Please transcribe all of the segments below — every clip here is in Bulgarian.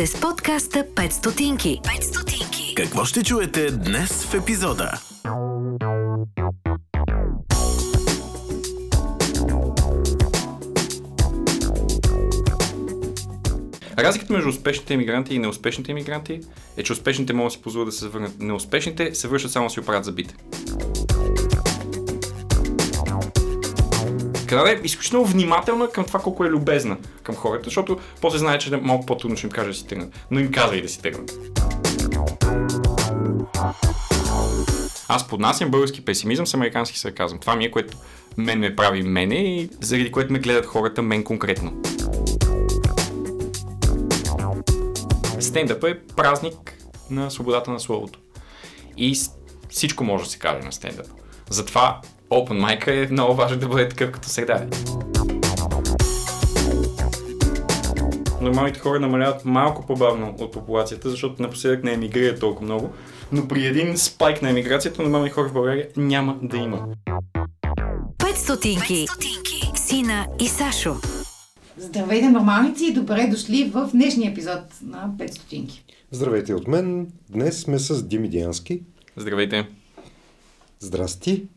сте с подкаста 5 стотинки. 5 стотинки. Какво ще чуете днес в епизода? Разликата между успешните иммигранти и неуспешните иммигранти е, че успешните могат да си позволят да се върнат. Неуспешните се връщат само да си оправят забите. Канада е изключително внимателна към това колко е любезна към хората, защото после знае, че е малко по-трудно ще им каже да си тръгнат. Но им казва и да си тръгнат. Аз поднасям български песимизъм с американски сарказъм. Това ми е, което мен ме прави мене и заради което ме гледат хората мен конкретно. Стендъп е празник на свободата на словото. И всичко може да се каже на стендъп. Затова Open Mic е много важно да бъде такъв като среда. Нормалните хора намаляват малко по-бавно от популацията, защото напоследък не емигрират толкова много. Но при един спайк на емиграцията, нормални хора в България няма да има. 5 стотинки. Сина и Сашо. Здравейте, нормалници и добре дошли в днешния епизод на 5 стотинки. Здравейте от мен. Днес сме с Дими Диански. Здравейте! Здрасти.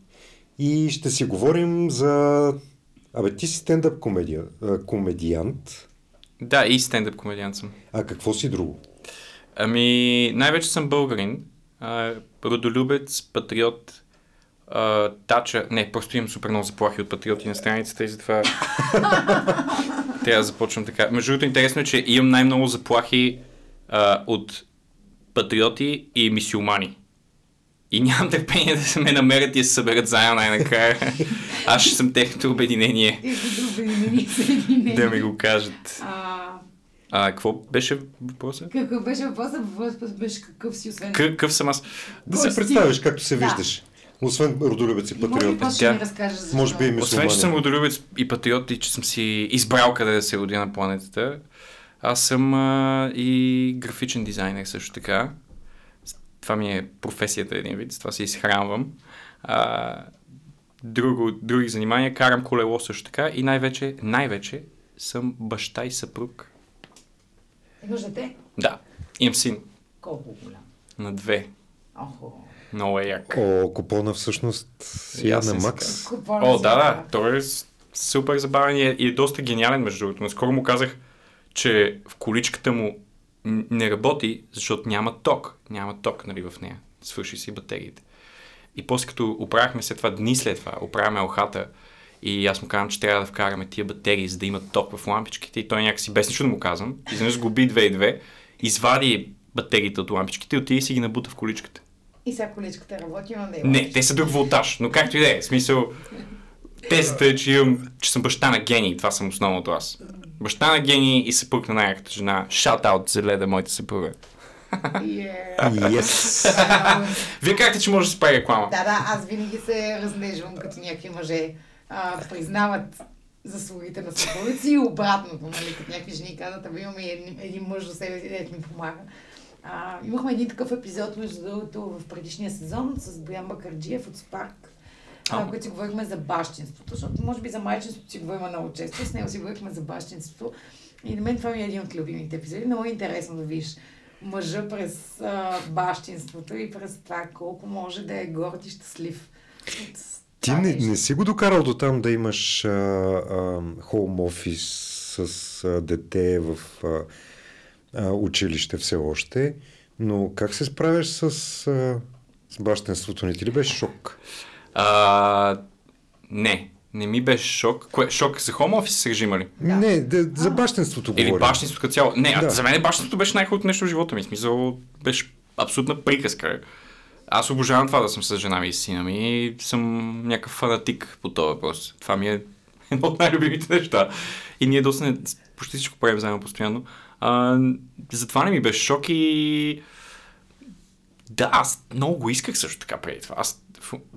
И ще си говорим за... Абе, ти си стендъп комедия, комедиант. Да, и стендъп комедиант съм. А какво си друго? Ами, най-вече съм българин, а, родолюбец, патриот, а, тача. Не, просто имам супер много заплахи от патриоти на страницата и затова трябва да започвам така. Между другото, интересно е, че имам най-много заплахи а, от патриоти и мисиомани. И нямам търпение да се ме намерят и да се съберат заедно най-накрая. Аз ще съм техното обединение, да ми го кажат. А, А, какво беше въпросът? какъв беше въпросът? Въпросът беше какъв си, освен... Какъв съм аз? Да се представиш както се Да. виждаш. Освен родолюбец и Може патриот. после Тя- да ми разкажеш? Може би и Освен, че съм родолюбец и патриот и че съм си избрал къде да се родя на планетата, аз съм а, и графичен дизайнер също така. Това ми е професията един вид, с това се изхранвам. А, друго, други занимания, карам колело също така и най-вече, най-вече съм баща и съпруг. Имаш дете? Да, имам син Колко голям? на две. Охо. Много е як. О, купона всъщност си я на Макс. Купона О, да, да, той е супер забавен и е, и е доста гениален, между другото. Наскоро му казах, че в количката му не работи, защото няма ток. Няма ток, нали, в нея. Свърши си батериите. И после като оправяхме след това, дни след това, оправяме алхата и аз му казвам, че трябва да вкараме тия батерии, за да има ток в лампичките и той някакси без нищо да му казвам, изведнъж сгуби две и две, извади батериите от лампичките и отиде и си ги набута в количката. И сега количката работи, но не е. Не, те са друг волтаж, но както и да е. Смисъл, тезата е, че, имам, че съм баща на гений. Това съм основното аз. Баща на гений и съпруг на най-яката жена. Shout out за Леда, моята съпруга. Yeah. Yes. Вие казахте, че може да се прави реклама. Да, да, аз винаги се разнежвам като някакви мъже а, признават заслугите на съпругите си и обратното, нали, като някакви жени казват, ами имаме един, един мъж до себе си, дето ми помага. А, имахме един такъв епизод, между другото, в предишния сезон с Боян Бакарджиев от Спарк, А. а, който си говорихме за бащинството, защото може би за майчинството си говорим много често, с него си говорихме за бащинството. И на мен това ми е един от любимите епизоди. Много е интересно да видиш мъжа през а, бащинството и през това колко може да е горд и щастлив. Ти това не, не си го докарал до там да имаш хоум офис с а, дете в а, а, училище все още, но как се справяш с, а, с бащенството? Не ти ли беше шок? А, не, не ми беше шок. Кое, шок за хоум офис режима ли? Да. Не, да, за бащенството Или говоря. бащинството като цяло? Не, Да. за мен бащинството беше най-хубавото нещо в живота ми. В смисъл, беше абсолютна приказка. Аз обожавам това да съм с жена ми и сина ми и съм някакъв фанатик по този въпрос. Това ми е едно от най-любимите неща. И ние доста не, почти всичко правим заедно постоянно. А, затова не ми беше шок и да, аз много го исках също така преди това. Аз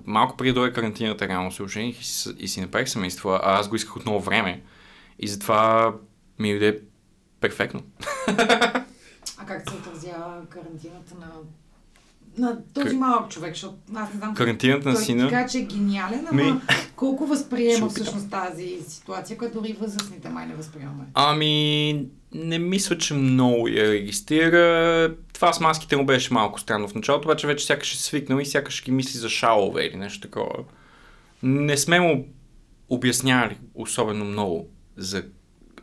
малко преди да дойде карантината, реално се ожених и, си- и си направих семейство, а аз го исках от много време. И затова ми дойде перфектно. А как се отразява карантината на на този Кар- малък човек, защото аз не знам. Карантината на сина- Така, че е гениален, ама Ми- колко възприема всъщност тази ситуация, която дори възрастните май не възприемаме. Ами, не мисля, че много я регистрира. Това с маските му беше малко странно в началото, обаче вече сякаш е свикнал и сякаш ги мисли за шалове или нещо такова. Не сме му обяснявали особено много за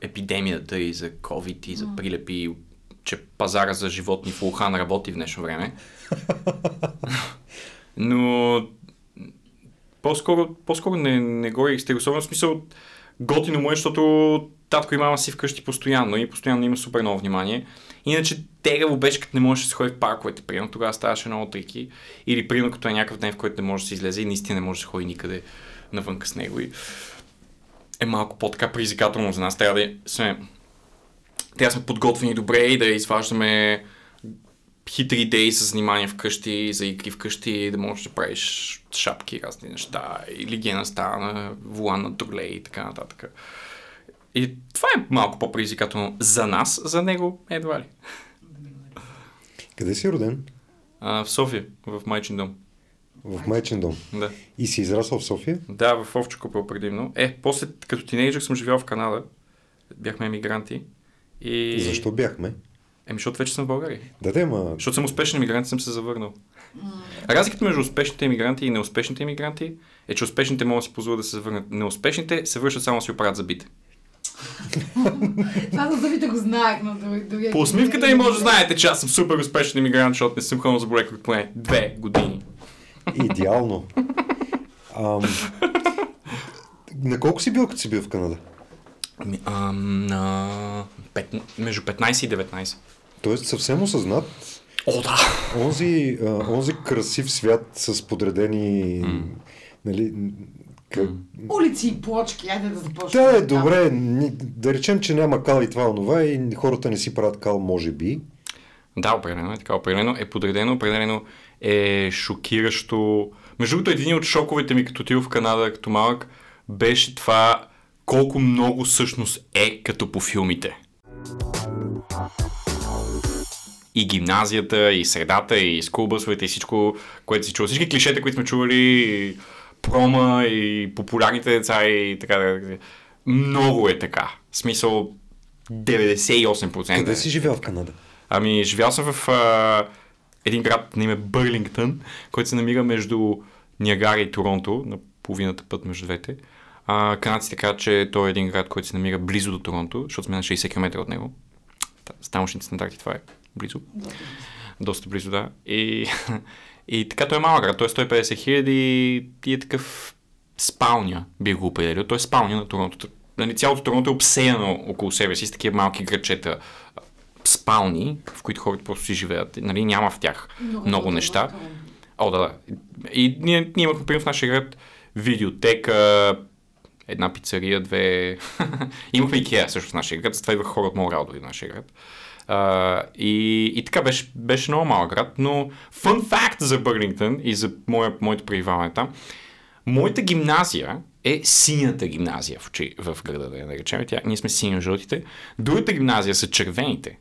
епидемията и за COVID и за прилепи, че пазара за животни в Ухан работи в днешно време. Но по-скоро, по-скоро не, не го регистрира. Особено в смисъл готино му е, защото татко и мама си вкъщи постоянно и постоянно има супер много внимание. Иначе тегаво беше, като не можеше да се ходи в парковете, примерно тогава ставаше много трики. Или примерно като е някакъв ден, в който не може да се излезе и наистина не може да ходи никъде навънка с него. И е малко по-така предизвикателно за нас. Трябва да сме, трябва да сме подготвени добре и да изваждаме хитри идеи за занимания вкъщи, за игри вкъщи, да можеш да правиш шапки, разни неща, или гена става на волан на тролей и така нататък. И това е малко по-предизвикателно за нас, за него едва ли. Къде си роден? А, в София, в Майчин дом. В майчин дом. Да. И си израсъл в София? Да, в Овче купил предимно. Е, после, като тинейджър съм живял в Канада. Бяхме емигранти. И... Защо бяхме? Еми, защото вече съм в България. Да, да, ма... Защото съм успешен емигрант съм се завърнал. Разликата между успешните емигранти и неуспешните емигранти е, че успешните могат да си позволят да се завърнат. Неуспешните се връщат само да си оправят зъбите. Това за зъбите го знаех, но дори По усмивката ми може да знаете, че аз съм супер успешен емигрант, защото не съм ходил за болекар поне две години. Идеално. Ам... На колко си бил, като си бил в Канада? Ам, на... Пет... Между 15 и 19. Тоест съвсем осъзнат О, да! онзи, а, онзи красив свят с подредени... Нали, как... Улици и плочки, айде да започнем. Да, е добре. Да речем, че няма кал и това, онова и хората не си правят кал, може би. Да, определено е така. Определено е подредено, определено е шокиращо. Между другото, един от шоковете ми, като отидох в Канада, като малък, беше това колко много всъщност е като по филмите. И гимназията, и средата, и скулбъсовете, и всичко, което си чува. Всички клишета, които сме чували, и прома, и популярните деца, и така да. Много е така. В смисъл 98%. Къде си живял в Канада? Ами, живял съм в а, един град на име Бърлингтън, който се намира между Ниагара и Торонто, на половината път между двете. А, канадците казват, че той е един град, който се намира близо до Торонто, защото сме на 60 км от него. С тамошните стандарти това е близо. Доста близо, да. И, и така той е малък град, той е 150 хиляди и е такъв спалня, би го определил. Той е спалня на Торонто. Нали, цялото Торонто е обсеяно около себе си с такива малки градчета спални, в които хората просто си живеят. Нали, няма в тях много, много неща. О, да, да. И ние, ние имахме, примерно, в нашия град видеотека, една пицария, две... имахме Икеа също в нашия град, затова идваха хора от Морал дори в нашия град. А, и, и така беше, беше много малък град, но фън факт за Бърлингтън и за моя, моето пребиваване там. Моята гимназия е синята гимназия в, учи- в града, да я наречем. Тя, ние сме синьо-жълтите. Другата гимназия са червените.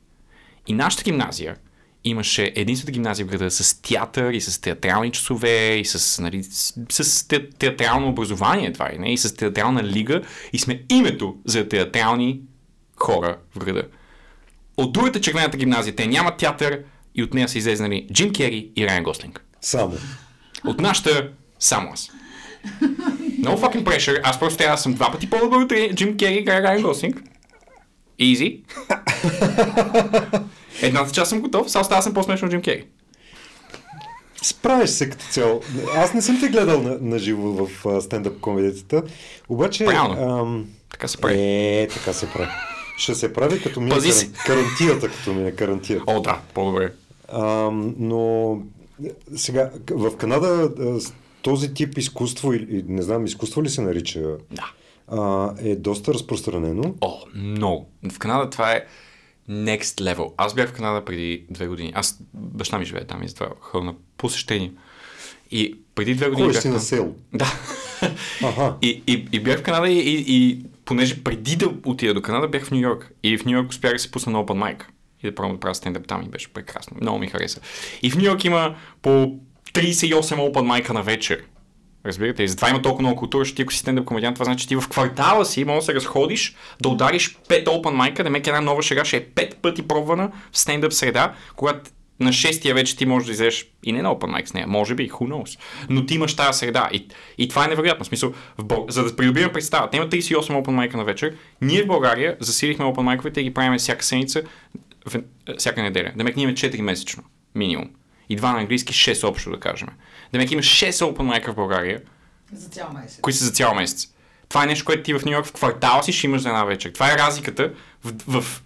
И нашата гимназия имаше единствената гимназия в града с театър и с театрални часове и с, нали, с, те, театрално образование, това е, не? и с театрална лига и сме името за театрални хора в града. От другата червената гимназия те нямат театър и от нея са излезнали Джим Кери и Райан Гослинг. Само. От нашата само аз. No fucking pressure. Аз просто трябва да съм два пъти по-добър от Джим Кери и Райан Гослинг. Easy. Едната част съм готов, сега остава съм по-смешно от Джим Кери. Справяш се като цяло. Аз не съм те гледал на, на живо в стендъп комедията, обаче... Правилно. Ам, Така се прави. е, така се прави. Ще се прави като мине Пази се. каран- карантията, като мине карантията. О, да, по-добре. Ам, но е, сега, в Канада а, този тип изкуство, или не знам, изкуство ли се нарича, Да. а, е доста разпространено. О, много. В Канада това е next level. Аз бях в Канада преди две години. Аз, баща ми живее там и затова хора на посещение. И преди две години Ходиш бях си на село. Да. Аха. И, и, и бях в Канада и, и, и понеже преди да отида до Канада, бях в Нью Йорк. И в Нью Йорк успях да се пусна на Open Mic. и да пробвам да правя стендъп там и беше прекрасно. Много ми хареса. И в Нью Йорк има по 38 open майка на вечер. Разбирате, и затова има толкова много култура, че ти ако си стендъп комедиант, това значи, че ти в квартала си може да се разходиш, да удариш 5 open майка, да мек една нова шега ще е 5 пъти пробвана в стендъп среда, когато на шестия вече ти можеш да излезеш и не на open mic с нея, може би, who knows. Но ти имаш тази среда и, и това е невероятно. В смисъл, в Бъл... за да придобием представа, те има 38 open mic на вечер, ние в България засилихме open mic и ги правим всяка седмица, в... всяка неделя. Да ние имаме 4 месечно, минимум. И два на английски, 6 общо да кажем. Да има 6 open mic в България, За цял месец. които са за цял месец. Това е нещо, което ти в Нью Йорк в квартала си ще имаш за една вечер. Това е разликата в, в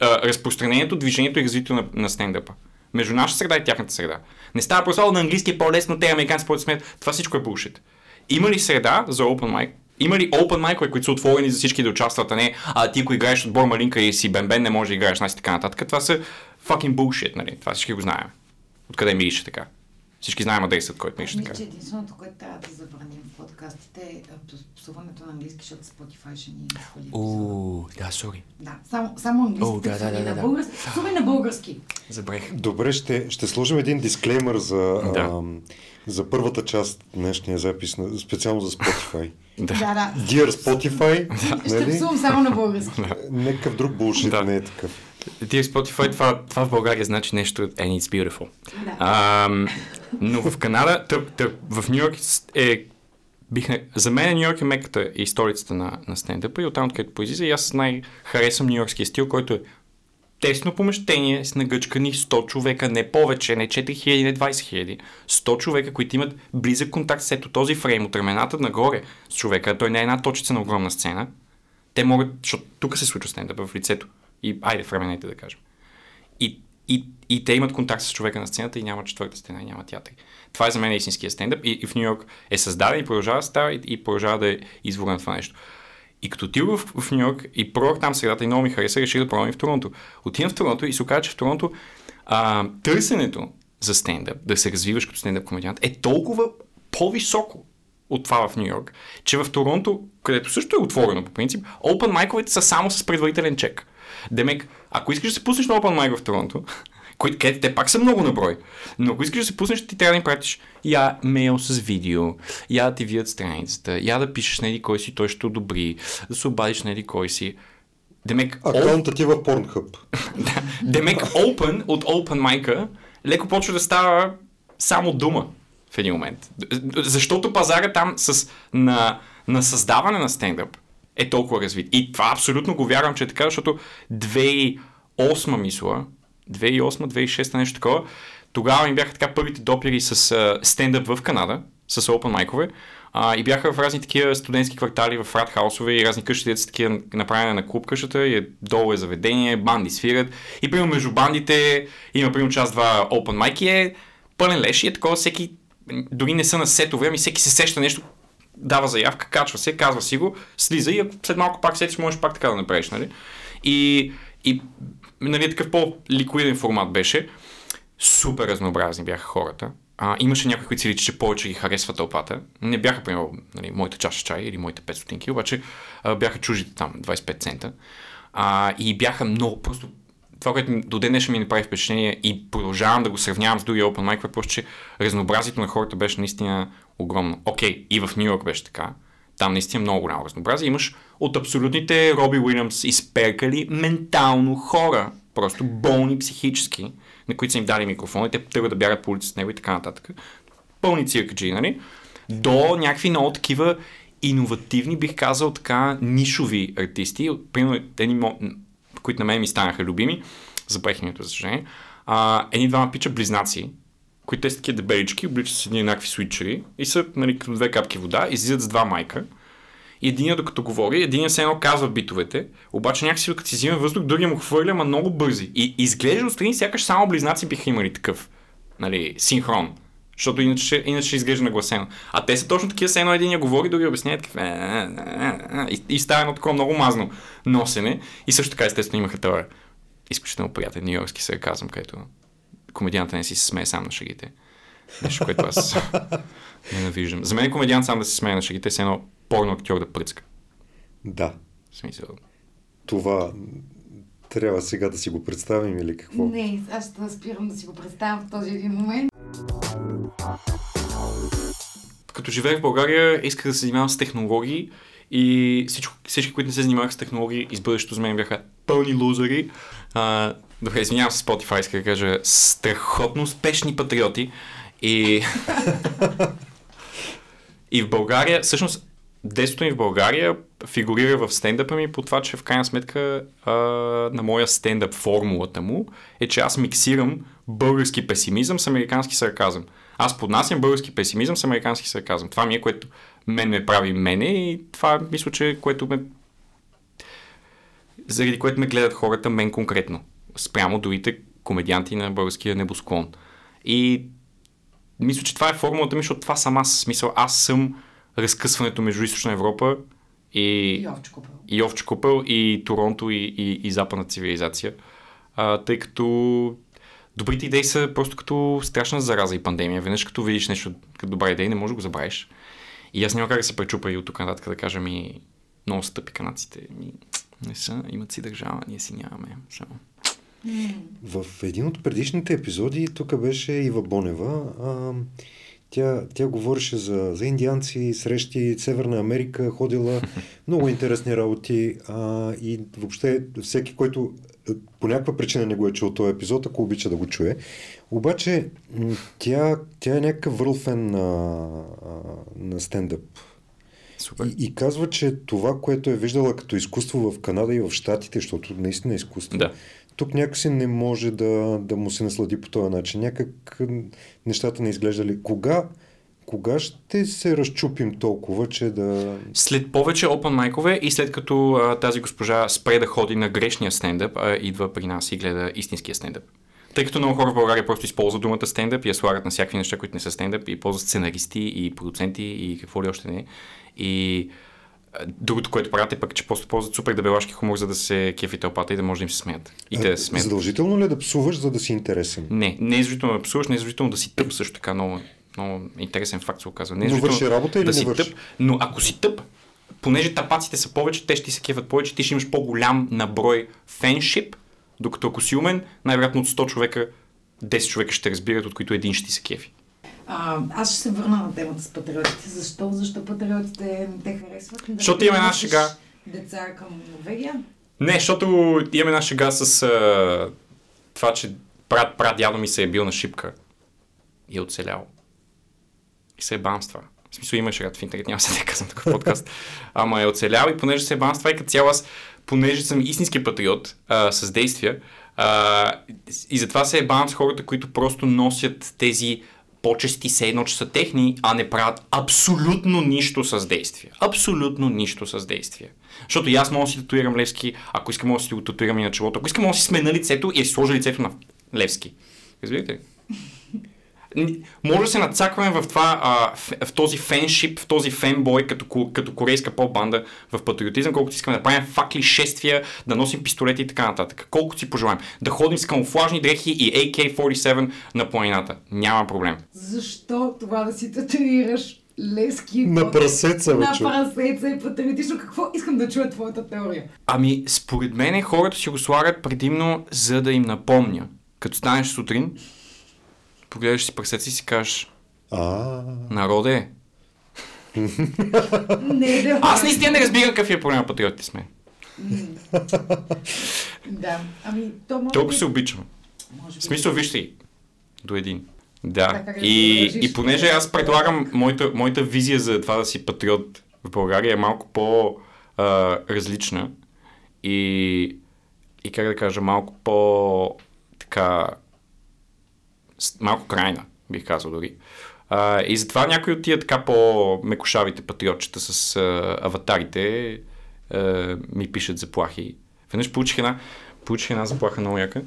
а, разпространението, движението и развитието на, на стендъпа. Между нашата среда и тяхната среда. Не става просто на английски е по-лесно, те американци по смеят. Това всичко е булшит. Има ли среда за open mic? Има ли open mic, които са отворени за всички да участват, а не а ти ако играеш отбор малинка и си бенбен, не можеш да играеш нас и така нататък. Това са fucking bullshit, нали? Това всички го знаем. Откъде мирише така? Всички знаем адресът, който мирише Мисля, така. че единственото, което трябва да забраним в подкастите е а, псуването на английски, защото Spotify ще ни свали. епизода. Уу, да, сори. Да, само, само английски. О, да, да, да, да, да. На български. Псувай на български. Забрех. Добре, ще, ще сложим един дисклеймър за, Да. ам, за първата част на днешния запис, на, специално за Spotify. Да. Да, да. Dear Spotify, Ще нали? псувам само на български. Някакъв друг булшит Да. не е такъв. Ти в Spotify, това, това в България значи нещо and it's beautiful. Да. А, но в Канада, тъп, тъп, в Нью Йорк е бих. За мен Нью Йорк е меката и столицата на, на стендъпа и оттам откъдето поизлиза и аз най-харесвам нью йоркския стил, който е тесно помещение с нагъчкани 100 човека, не повече, не 4000, не 20 000. 100 човека, които имат близък контакт с ето този фрейм от рамената нагоре с човека. Той не е една точица на огромна сцена. Те могат, защото тук се случва стендъп в лицето. И айде в раменете да кажем. И, и, и те имат контакт с човека на сцената и няма четвърта стена, и няма театър. Това е за мен истинския стендъп и, и в Нью Йорк е създаден и продължава да става и, и продължава да е извор на това нещо. И като отидох в, в Нью Йорк и пробвах там средата и много ми хареса, реших да пробвам и в Торонто. Отивам в Торонто и се оказа, че в Торонто а, търсенето за стендъп, да се развиваш като стендъп комедиант, е толкова по-високо от това в Нью Йорк, че в Торонто, където също е отворено по принцип, open майковете са само с предварителен чек. Демек, ако искаш да се пуснеш на open mic в Торонто, които където те пак са много на брой, но ако искаш да се пуснеш, ти трябва да им пратиш я мейл с видео, я да ти видят страницата, я да пишеш на еди кой си, той ще одобри, да се обадиш на еди кой си. Демек, Акаунтът ти е в Pornhub. Демек Open от Open Mic леко почва да става само дума в един момент. Защото пазара там с, на, на създаване на стендъп е толкова развит. И това абсолютно го вярвам, че е така, защото 2008 мисля, 2008-2006 нещо такова, тогава ми бяха така първите допири с стендъп в Канада, с open майкове. А, и бяха в разни такива студентски квартали, в фрат хаусове и разни къщи, са такива направени на клуб къщата и е, долу е заведение, банди свират. И примерно между бандите има примерно час-два open mic и е пълен леш и е такова всеки, дори не са на сетове, ами всеки се сеща нещо, дава заявка, качва се, казва си го, слиза и ако след малко пак сетиш, можеш пак така да направиш, нали? И, и нали, такъв по-ликвиден формат беше. Супер разнообразни бяха хората. А, имаше някои, които си личи, че повече ги харесва тълпата. Не бяха, примерно, нали, моята чаша чай или моите 5 стотинки, обаче а, бяха чужите там 25 цента. А, и бяха много, просто това, което до ден днешен ми направи впечатление и продължавам да го сравнявам с други open mic, е просто, че разнообразието на хората беше наистина огромно. Окей, okay, и в Нью Йорк беше така. Там наистина много голямо разнообразие. Имаш от абсолютните Роби Уилямс изперкали ментално хора, просто болни психически, на които са им дали микрофон и те тръгват да бягат по улицата с него и така нататък. Пълни циркаджи, нали? До някакви много такива иновативни, бих казал така, нишови артисти. Примерно, едни, които на мен ми станаха любими, забравих името, за съжаление. А, едни двама пича близнаци, които са такива дебелички, обличат с едни еднакви свитчери и са нали, като две капки вода, излизат с два майка. И единия докато говори, единия се едно казва битовете, обаче някакси като си взима въздух, другия му хвърля, ма много бързи. И изглежда отстрани, сякаш само близнаци биха имали такъв нали, синхрон. Защото иначе, иначе изглежда нагласено. А те са точно такива, все едно един я говори, другия обяснява такъв. «Е, е, е, е», И, и става едно такова много мазно носене. И също така, естествено, имаха това изключително приятен нью-йоркски сарказъм, където комедианта не си се смее сам на шегите. Нещо, което аз ненавиждам. За мен е комедиант сам да се смее на шегите, е едно порно актьор да пръцка. Да. В смисъл. Това Трябва сега да си го представим или какво? Не, аз ще спирам да си го представям в този един момент. Като живеех в България, исках да се занимавам с технологии и всичко, всички, които не се занимаваха с технологии, из бъдещето за мен бяха пълни лузери. А, добре, извинявам се Spotify, иска да кажа страхотно успешни патриоти. И, и в България, всъщност, детството ми в България фигурира в стендъпа ми по това, че в крайна сметка а, на моя стендъп формулата му е, че аз миксирам български песимизъм с американски сарказъм. Аз поднасям български песимизъм с американски сарказъм. Това ми е което мен ме прави мене и това мисля, че което ме заради което ме гледат хората мен конкретно. Спрямо другите комедианти на българския небосклон. И мисля, че това е формулата ми, защото това съм аз. Смисъл, аз съм разкъсването между Източна Европа и, И овче купел. и Овче купел, и Торонто, и, и, и западна цивилизация. А, тъй като добрите идеи са просто като страшна зараза и пандемия. Веднъж като видиш нещо като добра идея, не можеш да го забравиш. И аз няма как да се пречупа и от тук нататък да кажа ми много са тъпи канадците. Ми, не са, имат си държава, ние си нямаме. Само. В един от предишните епизоди, тук беше Ива Бонева, а, тя, тя говореше за, за индианци, срещи, Северна Америка, ходила много интересни работи а, и въобще всеки, който а, по някаква причина не го е чул този епизод, ако обича да го чуе. Обаче тя, тя е някакъв върлфен на, на стендъп. Супер. И, и казва, че това, което е виждала като изкуство в Канада и в Штатите, защото наистина е изкуство, Да. тук някакси не може да, да му се наслади по този начин. Някак нещата не изглеждали. Кога, кога ще се разчупим толкова, че да... След повече open майкове и след като а, тази госпожа спре да ходи на грешния стендъп, а идва при нас и гледа истинския стендъп. Тъй като много хора в България просто използват думата стендъп и я слагат на всякакви неща, които не са стендъп и ползват сценаристи и продуценти и какво ли още не. И а, другото, което правят е пък, че просто ползват супер дебелашки хумор, за да се кефи тълпата и да може да им се смеят. И те да се смеят. Задължително ли е да псуваш, за да си интересен? Не, не е задължително да псуваш, не е задължително да си тъп също така. Много, много интересен факт се оказва. Не е Но върши работа или да не си върши? тъп, но ако си тъп, понеже тапаците са повече, те ще ти се кефат повече, ти ще имаш по-голям наброй феншип, докато ако си умен, най-вероятно от 100 човека, 10 човека ще разбират, от които един ще ти се кефи. А, аз ще се върна на темата с патриотите. Защо? Защо патриотите не те харесват? Да Защото има една шега. Деца към Норвегия? Не, защото имаме една шега с а, това, че брат, брат дядо ми се е бил на шипка и е оцелял. И се е бам с това. В смисъл има шегата в интернет, няма се да казвам такъв подкаст. Ама е оцелял и понеже се е бам с това и като цяло аз, понеже съм истински патриот а, с действия, а, и затова се е с хората, които просто носят тези почести се едно, че са техни, а не правят абсолютно нищо с действия. Абсолютно нищо с действия. Защото и аз мога да си татуирам Левски, ако искам мога да си го татуирам и на челото, ако искам мога да си смена лицето и да си сложа лицето на Левски. Разбирате ли? Може да се нацакваме в, това, а, в, в този феншип, в този фенбой, като, като корейска поп-банда в патриотизъм, колкото искаме да правим факли, шествия, да носим пистолети и така нататък. Колкото си пожелаем. Да ходим с камуфлажни дрехи и AK-47 на планината. Няма проблем. Защо това да си татуираш лески На прасеца, бе, на прасеца е патриотично? Какво? Искам да чуя твоята теория. Ами, според мен хората си го слагат предимно, за да им напомня. Като станеш сутрин, погледаш си пръсеца и си кажеш, А, народе, Не, да. аз наистина не разбирам какъв е проблем на патриотите с мен. Да. Ами, то може Толкова би... се обичам. Може би... В смисъл, вижте. До един. Да. И, и понеже аз предлагам моята, моята визия за това да си патриот в България е малко по-различна и, и как да кажа, малко по така малко крайна, бих казал дори. А, и затова някои от тия така по-мекошавите патриотчета с а, аватарите а, ми пишат заплахи. Веднъж получих една, получих една заплаха много яка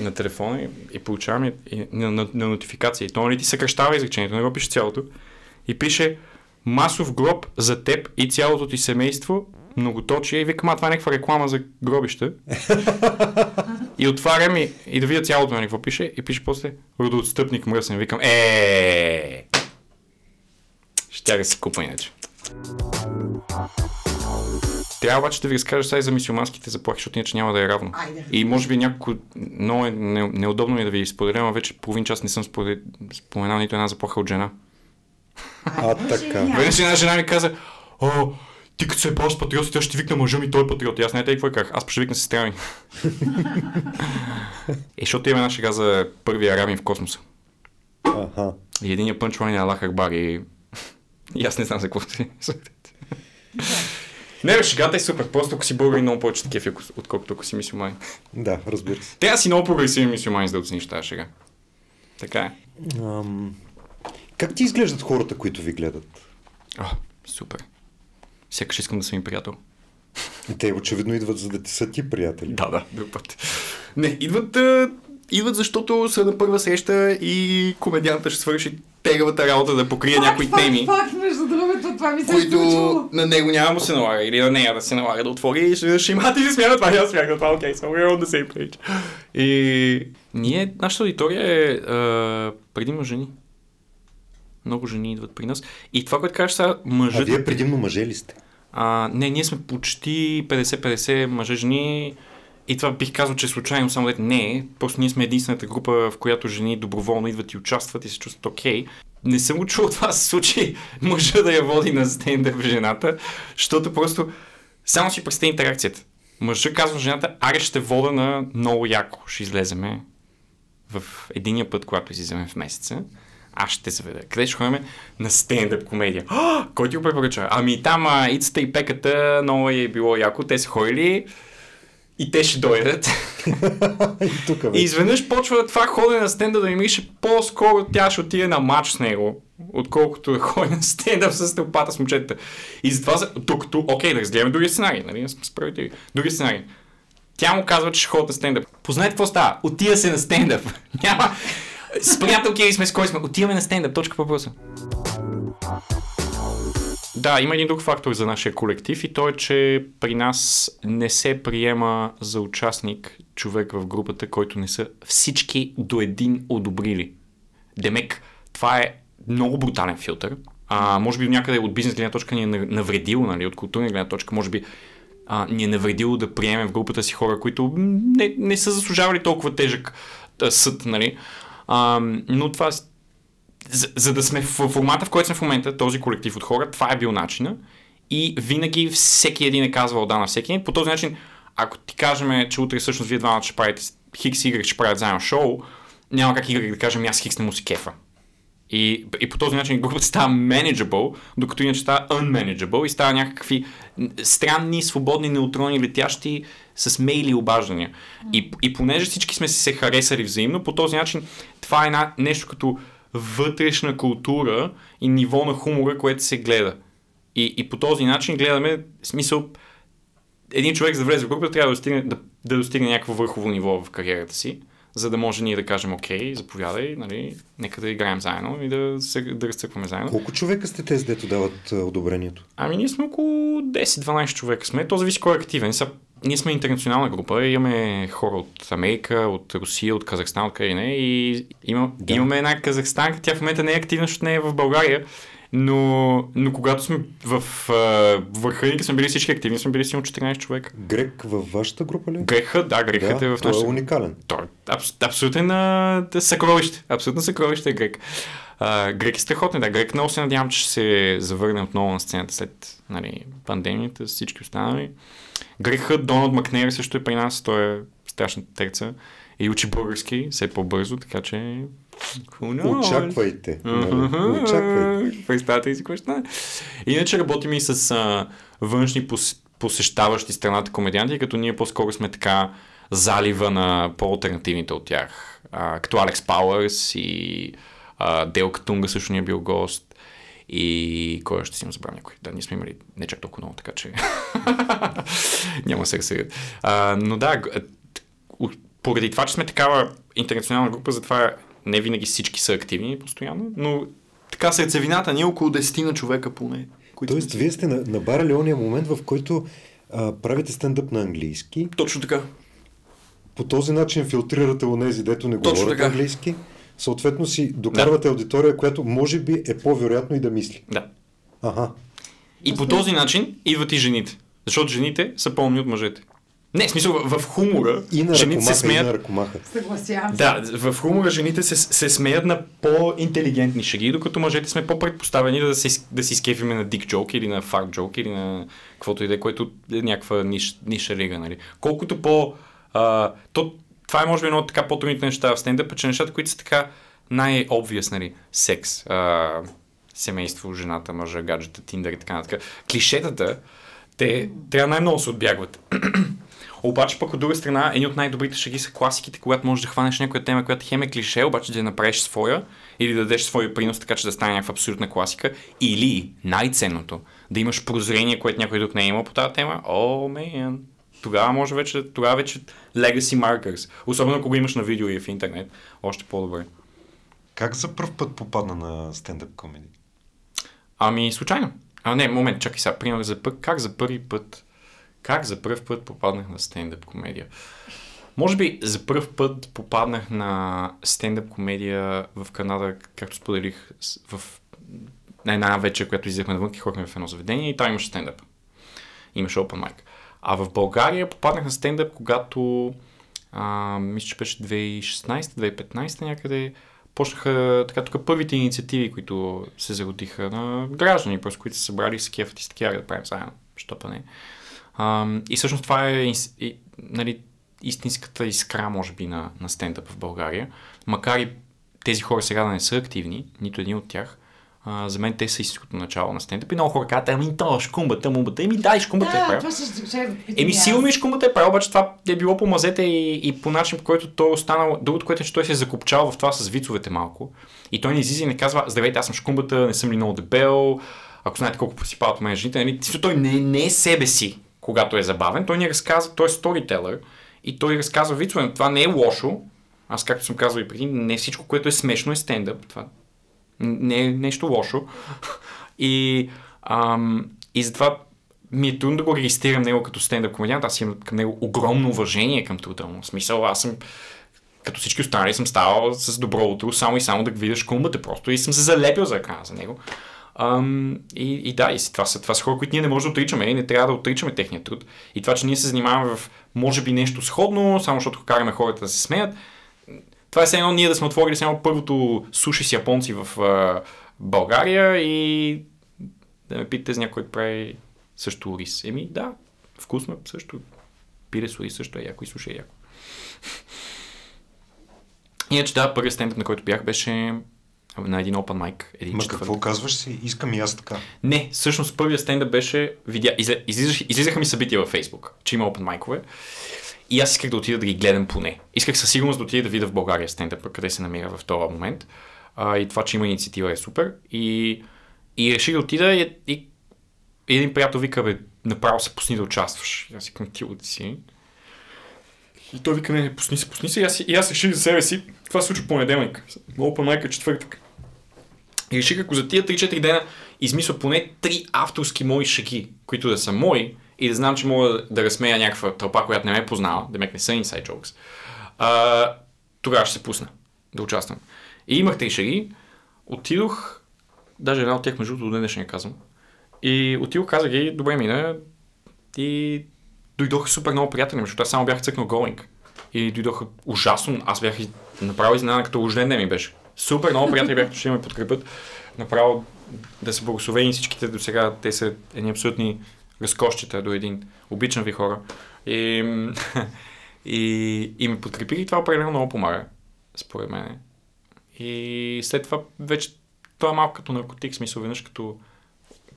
на телефона и, и получавам и, и, на, на, на нотификация. И то нали ти съкръщава изречението, не го пише цялото. И пише масов гроб за теб и цялото ти семейство, многоточие. И викам, а това е някаква реклама за гробища. И отварям и, и да видя цялото на какво пише. И пише после родоотстъпник мръсен. Викам, е Ще да си купа иначе. Трябва обаче да ви разкажа сега и за мисиоманските заплахи, защото иначе няма да е равно. Айде. И може би няколко... Много е не- неудобно ми да ви споделя, но вече половин час не съм споменал нито една заплаха от жена. А, така. Веднъж една жена ми каза, о, ти като се е с патриот, той ще викна мъжа ми, той е патриот. И аз не те какво казах, аз ще викна сестра ми. е, защото има една шега за първия арабин в космоса. Аха. И единия пънчлайн е Аллах Акбар и... и аз не знам за какво си. Не, бе, шегата е супер. Просто ако си българин, много повече такива, ако- отколкото ако си мисюмани. Да, разбира се. Трябва си много прогресивен мисюмани, за да оцениш тази шега. Така е. Ам... Как ти изглеждат хората, които ви гледат? О, супер. Сякаш искам да съм им приятел. Те очевидно идват, за да ти са ти приятели. Да, да, друг път. Не, идват, а, идват защото са на първа среща и комедианта ще свърши тегавата работа да покрие някои факт, теми, Факт, между другото, това ми се е които случило. на него няма да се налага или на нея да се налага да отвори и ще, ще имате и се смяна това, и аз смях на това, окей, so we're on the same page. И ние, нашата аудитория е а, предимно жени. Много жени идват при нас. И това, което кажеш сега, А мъжът... вие предимно мъже ли сте? А, не, ние сме почти 50-50 мъже жени и това бих казал, че е случайно, само дете не е. Просто ние сме единствената група, в която жени доброволно идват и участват и се чувстват окей. Не съм го чул това се случи мъжа да я води на стендъп жената, защото просто само си представи интеракцията. Мъжа казва жената, аре ще вода на много яко, ще излеземе в единия път, когато излизаме в месеца, аз ще те заведа. Къде ще ходим? На стендъп комедия. А, кой ти го препоръча? Ами там а, Ицата и Пеката много е било яко. Те са ходили и те ще дойдат. И тук И изведнъж почва това ходене на стендъп да ми мирише по-скоро тя ще отиде на матч с него, отколкото да ходи на стендъп с тълпата с момчета. И затова, за- докато, окей, да разгледаме другия сценарий, нали, сме справедливи. Другия сценарий. Тя му казва, че ще ходят на стендъп. Познайте какво става? Отива се на стендъп. Няма. С приятелки ли сме, с кой сме? Отиваме на стендъп. Точка по въпроса. Да, има един друг фактор за нашия колектив и то е, че при нас не се приема за участник човек в групата, който не са всички до един одобрили. Демек, това е много брутален филтър. А, може би някъде от бизнес гледна точка ни е навредил, нали, от културна гледна точка, може би а, ни е навредило да приемем в групата си хора, които не, не са заслужавали толкова тежък съд, нали. Но това за, за да сме в формата, в който сме в момента, този колектив от хора, това е бил начина. И винаги всеки един е казвал да на всеки един. По този начин, ако ти кажем, че утре всъщност вие двамата ще правите Хикс и Y ще правят заедно шоу, няма как Y да кажем, аз Хикс не му си кефа. И, и по този начин групата става manageable, докато иначе става unmanageable и става някакви странни, свободни неутрони, летящи с мейли и обаждания. И, и понеже всички сме се харесали взаимно, по този начин това е една, нещо като вътрешна култура и ниво на хумора, което се гледа. И, и по този начин гледаме, смисъл, един човек за да влезе в групата трябва да достигне, да, да достигне някакво върхово ниво в кариерата си, за да може ние да кажем, окей, заповядай, нали, нека да играем заедно и да, се, да разцъкваме заедно. Колко човека сте тези, дето дават а, одобрението? Ами ние сме около 10-12 човека сме. То зависи кой е активен. Са, ние сме интернационална група. Имаме хора от Америка, от Русия, от Казахстан, от къде не. И има, да. имаме една казахстанка. Тя в момента не е активна, защото не е в България. Но, но когато сме в върха сме били всички активни, сме били силно 14 човека. Грек във вашата група ли? Грехът, да, грехът да, е в той е нашата уникален. той е абс, абсолютен а, съкровище. Абсолютно съкровище е Грек. А, Грек е страхотен, да. Грек много се надявам, че ще се завърне отново на сцената след нали, пандемията, всички останали. Грехът Доналд Макнер също е при нас, той е страшна терца и учи български все по-бързо, така че... Очаквайте. нали? Очаквайте. Представете си какво ще. Иначе работим и с а, външни пос, посещаващи страната комедианти, като ние по-скоро сме така залива на по-алтернативните от тях. А, като Алекс Пауърс и а, Делка Тунга също ни е бил гост. И кой още си им забравя някой? Да, ние сме имали не чак толкова много, така че няма да се разсъдят. Но да, поради това, че сме такава интернационална група, затова не винаги всички са активни постоянно, но така сърцевината ни е около 10 на човека поне. Които Тоест, вие сте на- набарали ония момент, в който а, правите стендъп на английски. Точно така. По този начин филтрирате онези, дето не Точно говорят така. английски. Съответно си докарвате аудитория, която може би е по-вероятно и да мисли. Да. Ага. И по този начин идват и жените. Защото жените са по-умни от мъжете. Не, в смисъл, в, в хумора И на жените се и смеят... на ръкомаха. Съгласявам се. Да, в хумора жените се, се смеят на по-интелигентни шеги, докато мъжете сме по-предпоставени да, се, да си скефиме на дик джок или на факт джок или на каквото и да е, което е някаква ниш, ниша лига, нали. Колкото по... А, то, това е може би едно от така по-трудните неща в стендъпа, че нещата, които са така най-обвиас, нали, секс, а, семейство, жената, мъжа, гаджета, тиндър и така нататък. Клишетата, те трябва най-много се отбягват. Обаче пък от друга страна, едни от най-добрите шеги са класиките, когато можеш да хванеш някоя тема, която хем е клише, обаче да я направиш своя или да дадеш своя принос, така че да стане някаква абсолютна класика. Или най-ценното, да имаш прозрение, което някой друг не е имал по тази тема. О, мен. Тогава може вече, тогава вече legacy markers. Особено ако го имаш на видео и в интернет. Още по-добре. Как за първ път попадна на стендъп комеди? Ами, случайно. А, не, момент, чакай сега. Пример за път. Как за първи път как за първ път попаднах на стендъп комедия? Може би за първ път попаднах на стендъп комедия в Канада, както споделих в на една вечер, която излезахме навън и ходихме в едно заведение и там имаше стендъп. Имаше open mic. А в България попаднах на стендъп, когато а, мисля, че беше 2016-2015 някъде, почнаха така тук първите инициативи, които се зародиха на граждани, просто които са събрали с кефът и с да правим заедно. Що па не. И всъщност това е и, нали, истинската искра, може би, на, на стендъп в България. Макар и тези хора сега да не са активни, нито един от тях, а, за мен те са истинското начало на стендъп. И много хора казват, ами то, шкумбата, мумбата, еми шкумбата е Да, ще ще да питам Еми и аз. сигурно и шкумбата е правил, обаче това е било по мазете и, и по начин, по който той е останал. Другото, което е, че той се е закопчал в това с вицовете малко. И той не излиза и не казва, здравейте, аз съм шкумбата, не съм ли много дебел, ако знаете колко посипават от мен жените, нали? Той не, не е себе си, когато е забавен. Той ни разказва, той е сторителър и той разказва вицове. Това не е лошо. Аз, както съм казвал и преди, не всичко, което е смешно е стендъп. Това не е нещо лошо. И, ам, и затова ми е трудно да го регистрирам него като стендъп комедиант. Аз имам към него огромно уважение към труда му. Смисъл, аз съм като всички останали съм ставал с добро утро, само и само да видиш кумбата просто и съм се залепил за екрана за него. Ам, и, и да, и това са, това са хора, които ние не можем да отричаме и не трябва да отричаме техния труд. И това, че ние се занимаваме в може би нещо сходно, само защото караме хората да се смеят, това е все едно ние да сме отворили само първото суши с японци в а, България и да ме питате за някой прави също рис. Еми да, вкусно също. Пире с също е яко и суши е яко. Иначе да, първият стендъп, на който бях, беше на един open mic. Един Ма четвъртък. какво казваш си? Искам и аз така. Не, всъщност първият стендъп беше, видя, излизах, излизаха ми събития във Facebook, че има open майкове. И аз исках да отида да ги гледам поне. Исках със сигурност да отида да видя в България стендъпа, къде се намира в този момент. А, и това, че има инициатива е супер. И, и реших да отида и, и, и един приятел вика, бе, направо се пусни да участваш. И аз си към ти от си. И той вика, не, не, пусни се, пусни се. И аз, и аз реших за себе си, това се случва понеделник. Open mic е четвъртък. И реших, ако за тия 3-4 дена измисля поне 3 авторски мои шеги, които да са мои, и да знам, че мога да, разсмея някаква тълпа, която не ме е познава, да ме не са inside jokes, а, тогава ще се пусна да участвам. И имах три шеги, отидох, даже една от тях между другото до ден днешния казвам, и отидох, казах ги, добре мина, и дойдоха супер много приятели, защото аз само бях цъкнал голинг. И дойдоха ужасно, аз бях из- направо изненадан, като рожден ден ми беше. Супер много приятели бяха, че ме подкрепят. Направо да са благословени всичките до сега. Те са едни абсолютни разкощите до един. Обичам ви хора. И, и, и ме подкрепиха и това определено много помага, според мен. И след това вече това е малко като наркотик, смисъл веднъж като,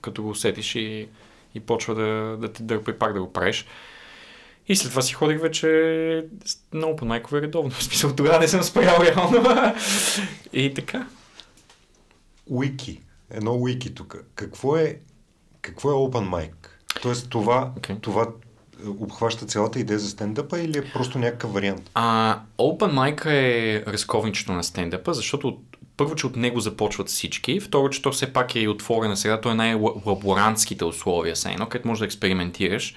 като го усетиш и, и почва да, да те дърпа и пак да го правиш. И след това си ходих вече на open майкове редовно. В смисъл, тогава не съм спрял реално. и така. Уики. Едно уики тук. Какво е, какво е open mic? Тоест това, Окей. това е, обхваща цялата идея за стендъпа или е просто някакъв вариант? А, open mic е разковничето на стендъпа, защото от- първо, че от него започват всички, второ, че то все пак е и отворена сега, то е най-лаборантските условия, са едно, където можеш да експериментираш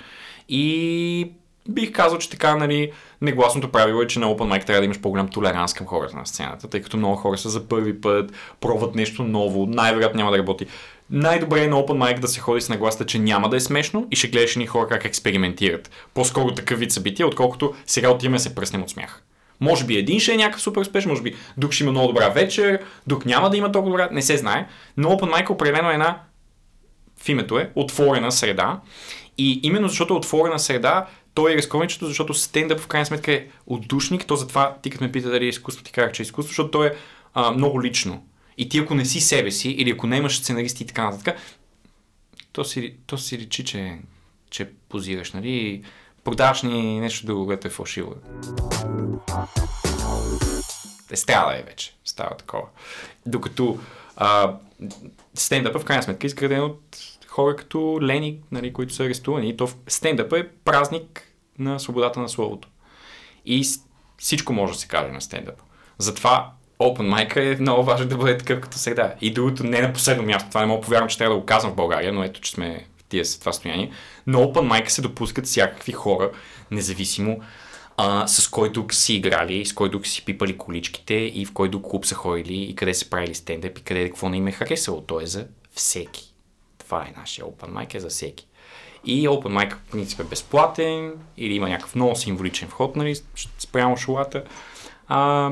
и бих казал, че така, нали, негласното правило е, че на Open Mic трябва да имаш по-голям толеранс към хората на сцената, тъй като много хора са за първи път, пробват нещо ново, най-вероятно няма да работи. Най-добре е на Open Mic да се ходи с нагласта, че няма да е смешно и ще гледаш ни хора как експериментират. По-скоро такъв вид събития, отколкото сега отиваме се пръснем от смях. Може би един ще е някакъв супер успешен, може би друг ще има много добра вечер, друг няма да има толкова добра, не се знае. Но Open Mic определено е една в името е отворена среда. И именно защото е отворена среда, той е разковничето, защото стендъп в крайна сметка е отдушник, то затова ти като ме пита дали е изкуство, ти казах, че е изкуство, защото то е а, много лично. И ти ако не си себе си, или ако не имаш сценаристи и така нататък, то си, то си речи, че, че позираш, нали? Продаваш ни нещо друго, което е фалшиво. Е, става е вече. Става такова. Докато а, стендъпа в крайна сметка е изграден от хора като Лени, нали, които са арестувани. И то стендъпа е празник на свободата на словото. И всичко може да се каже на стендъп. Затова Open Mic е много важно да бъде такъв като среда. И другото не на последно място, това не мога повярвам, че трябва да го казвам в България, но ето, че сме в тия това състояние. Но Open Mic се допускат всякакви хора, независимо а, с кой друг си играли, с кой друг си пипали количките и в кой друг клуб са ходили и къде са правили стендъп и къде какво не им е харесало. То е за всеки. Това е нашия Open Mic, е за всеки. И Open Mic в принцип е безплатен или има някакъв много символичен вход, нали, спрямо шолата. А,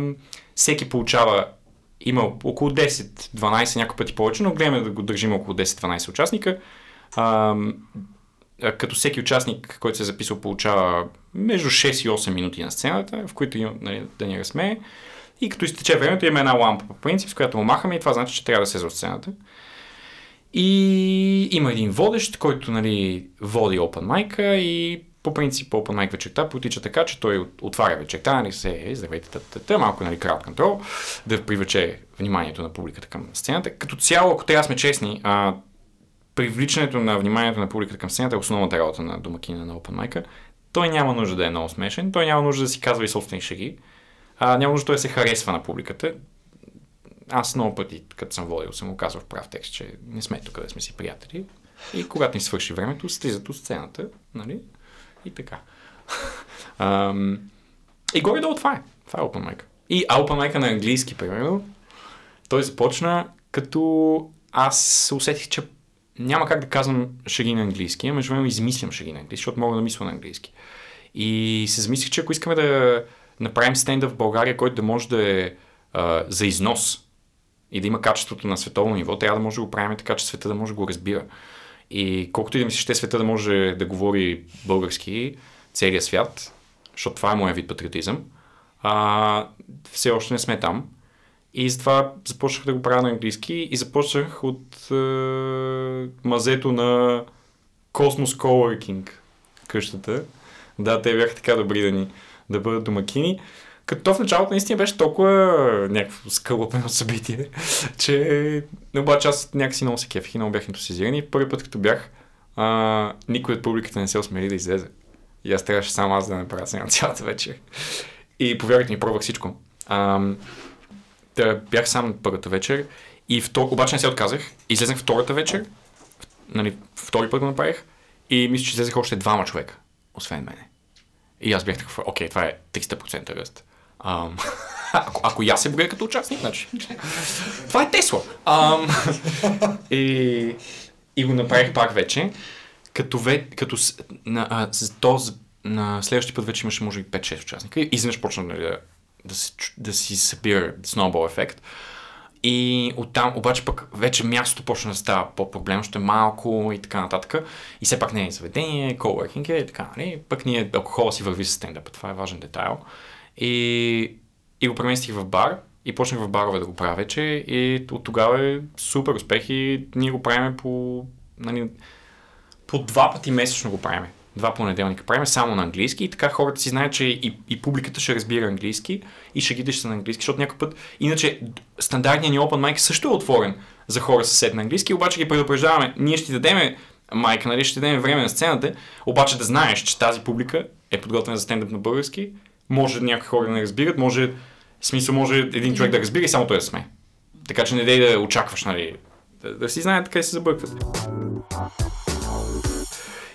всеки получава, има около 10-12, някой пъти повече, но гледаме да го държим около 10-12 участника. А, като всеки участник, който се е записал, получава между 6 и 8 минути на сцената, в които има нали, да ни разсмее. И като изтече времето, има една лампа по принцип, с която му махаме и това значи, че трябва да се от сцената. И има един водещ, който нали, води Open Mic и по принцип Open Mic вечерта потича така, че той от- отваря вечерта, нали се, здравейте, тата, малко нали, крауд контрол, да привлече вниманието на публиката към сцената. Като цяло, ако трябва сме честни, а, привличането на вниманието на публиката към сцената е основната работа на домакина на Open Mic. Той няма нужда да е много смешен, той няма нужда да си казва и собствени шеги, а, няма нужда той да се харесва на публиката. Аз много пъти, като съм водил, съм му казал в прав текст, че не сме тук да сме си приятели. И когато ни свърши времето, слизат от сцената, нали? И така. Ам, и горе-долу това е. Това е Open Mic. И Open Mic на английски, примерно, той започна като аз се усетих, че няма как да казвам шаги на английски, а между време измислям шаги на английски, защото мога да мисля на английски. И се замислих, че ако искаме да направим стендъп в България, който да може да е а, за износ и да има качеството на световно ниво, трябва да може да го правим така, че света да може да го разбира. И колкото и да ми се ще света да може да говори български, целият свят, защото това е моят вид патриотизъм, а, все още не сме там. И затова започнах да го правя на английски и започнах от е, мазето на Cosmos Coworking къщата. Да, те бяха така добри да ни да бъдат домакини. Като то в началото наистина беше толкова някакво скълъпено събитие, че обаче аз някакси много се кефих и много бях ентусизиран и първи път като бях, а, никой от публиката не се осмели да излезе. И аз трябваше само аз да направя сега цялата вечер. И повярвайте ми, пробвах всичко. Ам, да, бях сам първата вечер и втор... обаче не се отказах. Излезнах втората вечер, нали, втори път го направих и мисля, че излезаха още двама човека, освен мене. И аз бях такъв, окей, това е 300% ръст. Ам, ако, ако аз се броя като участник, значи. това е Тесла. Ам, и, и го направих пак вече. Като, ве, като на, а, то, на следващия път вече имаше може би 5-6 участника. И изведнъж почна нали, да, да, да си събира snowball ефект. И оттам, обаче пък вече мястото почна да става по-проблем, ще е малко и така нататък. И все пак не е заведение, coworking е и така, нали? Пък ние алкохола си върви с стендъпа, това е важен детайл. И, и го преместих в бар и почнах в барове да го правя вече и от тогава е супер успех и ние го правим по, нали, по два пъти месечно го правим. Два понеделника правим само на английски и така хората си знаят, че и, и публиката ще разбира английски и шегите ще са на английски, защото някой път, иначе стандартният ни open mic също е отворен за хора с сет на английски, обаче ги предупреждаваме, ние ще ти дадем майка, нали, ще ти дадем време на сцената, обаче да знаеш, че тази публика е подготвена за стендъп на български, може някои хора да не разбират, може, в смисъл може един човек да разбира и само той да сме. Така че не дей да очакваш, нали, да, да си знаят къде се забъркват.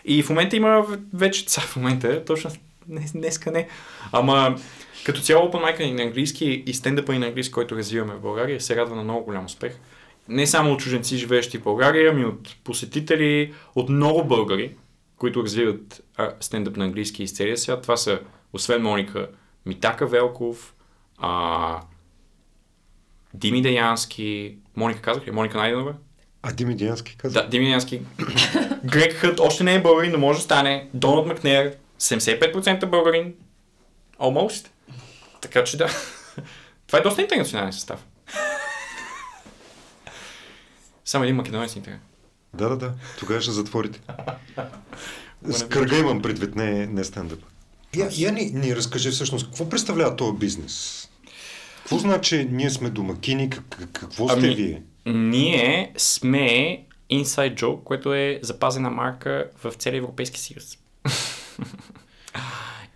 И в момента има вече, са, в момента, точно днес, днеска не. Ама като цяло Open Mic на английски и стендъпа и на английски, който развиваме в България, се радва на много голям успех. Не само от чужденци, живеещи в България, ами от посетители, от много българи, които развиват стендъп на английски из целия свят. Това са, освен Моника, Митака Велков, а, Дими Деянски, Моника казах ли? Моника Найденова? А Дими Диански каза? Да, Дими Деянски. Грег Хът още не е българин, но може да стане. Доналд Макнер, 75% българин. Almost. Така че да. Това е доста интернационален състав. Само един македонец ни трябва. Да, да, да. Тогава ще затворите. С кръга имам предвид, не, не стендъп. Я, я ни, ни разкажи всъщност, какво представлява този бизнес? Какво значи ние сме домакини? Как, как- какво сте Ами, вие? Ние сме Inside Joke, което е запазена марка в целия Европейски съюз.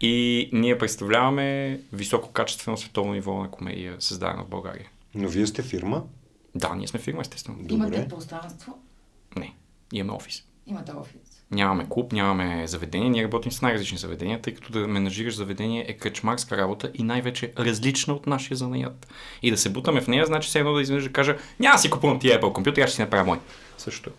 И ние представляваме висококачествено световно ниво на комедия, създадена в България. Но вие сте фирма? Да, ние сме фирма, естествено. Имате Добре. пространство, Не, имаме офис. имате офис. Нямаме клуб, нямаме заведение, ние работим с най-различни заведения, тъй като да менажираш заведение е кръчмарска работа и най-вече различна от нашия занаят. И да се бутаме в нея, значи все едно да изведнъж да кажа, няма си купувам тия Apple компютър, аз ще си направя мой. Също.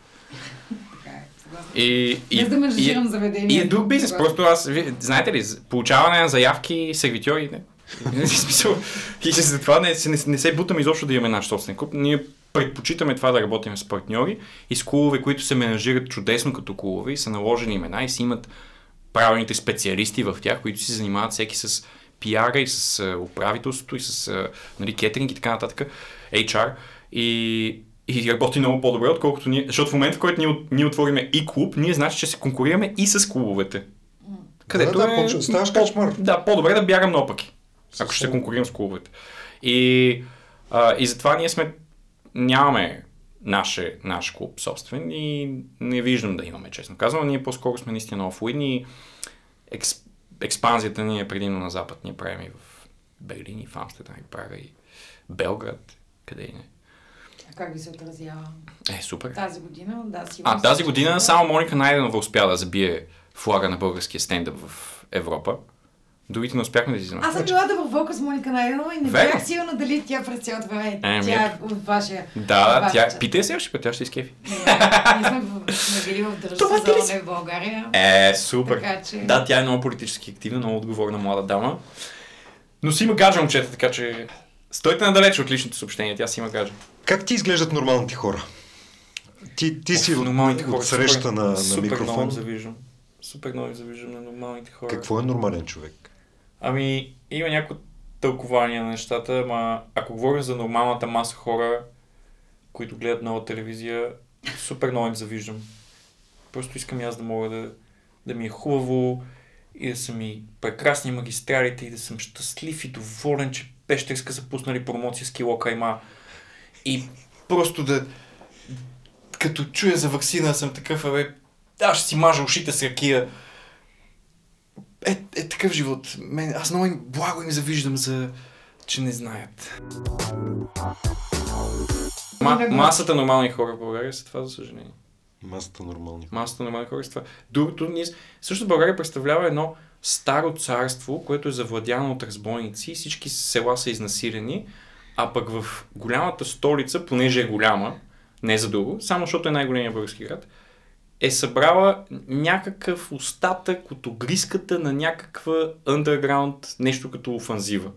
И, и, да менажирам заведение. И е друг бизнес. Просто аз, знаете ли, получаване на заявки, сервитьори, не. И затова не, не, не се бутаме изобщо да имаме наш собствен клуб. Ние предпочитаме това да работим с партньори и с клубове, които се менажират чудесно като клубове и са наложени имена и си имат правилните специалисти в тях, които се занимават всеки с пиара и с управителството и с нали, кетеринг и така нататък, HR. И, и работи много по-добре, отколкото ние. Защото в момента, в който ние, ние отвориме и клуб, ние значи, че се конкурираме и с клубовете. Където да, е... почва- ставаш качмар. Да, по-добре да бягам наопаки. Ако ще се конкурирам с клубовете. И, а, и затова ние сме... Нямаме наше, наш клуб собствен и не виждам да имаме, честно казвам. Ние по-скоро сме наистина офлайн и екс, експанзията ни е предимно на запад. Ние правим и в Берлин, и в Амстердам, и Прага, и Белград, къде и не. А как ви се отразява Е, супер. тази година? Да, сигурно А тази година само Моника Найденова успя да забие флага на българския стендъп в Европа. Другите не успяхме да излизаме. Аз съм била доброволка с Моника Найденова и не Верно. бях сигурна дали тя през цялото време тя е от вашия... Да, от да, тя... чат. Питай я следващия път, тя ще изкефи. Ние сме, били в Това ти ли държава си? в България. Е, супер. Така че- Да, тя е много политически активна, много отговорна млада дама. Но си има гаджа момчета, така че стойте надалече от личните съобщения, тя си има гаджа. Как ти изглеждат нормалните хора? Ти, ти си от, от среща супер, на, на супер много микрофон. завиждам. Супер много завиждам на нормалните хора. Какво е нормален човек? Ами, има някои тълкования на нещата, ама ако говорим за нормалната маса хора, които гледат нова телевизия, супер много им завиждам. Просто искам и аз да мога да, да ми е хубаво и да са ми прекрасни магистралите и да съм щастлив и доволен, че Пещерска са пуснали промоция с кило кайма. И просто да... Като чуя за вакцина съм такъв, абе, аз ще си мажа ушите с ракия. Е, е такъв живот. Мен, аз много им благо им завиждам за... че не знаят. Ма, масата нормални хора в България са това, за съжаление. Масата нормални. Масата нормални хора са това. Другото, ние... Също България представлява едно старо царство, което е завладяно от разбойници и всички села са изнасилени, а пък в голямата столица, понеже е голяма, не за друго, само защото е най-големия български град, е събрала някакъв остатък от огриската на някаква underground, нещо като офанзива.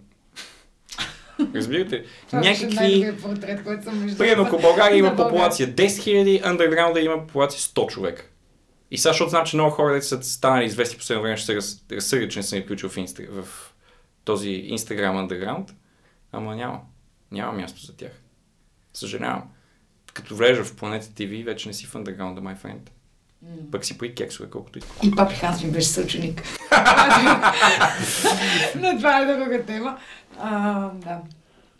Разбирате? Това Някакви... портрет, който съм виждала. Примерно, ако България има популация 10 000, underground има популация 100 човека. И сега, защото знам, че много хора са станали известни последно време, ще се раз, разсърдят, че не съм ги включил в, инста, в този Instagram underground, ама няма. Няма място за тях. Съжалявам. Като влезеш в Планета TV, вече не си в underground, my friend. Пък си при кексове, колкото и И папи Ханс ми беше съученик. Но това е друга тема. А, да.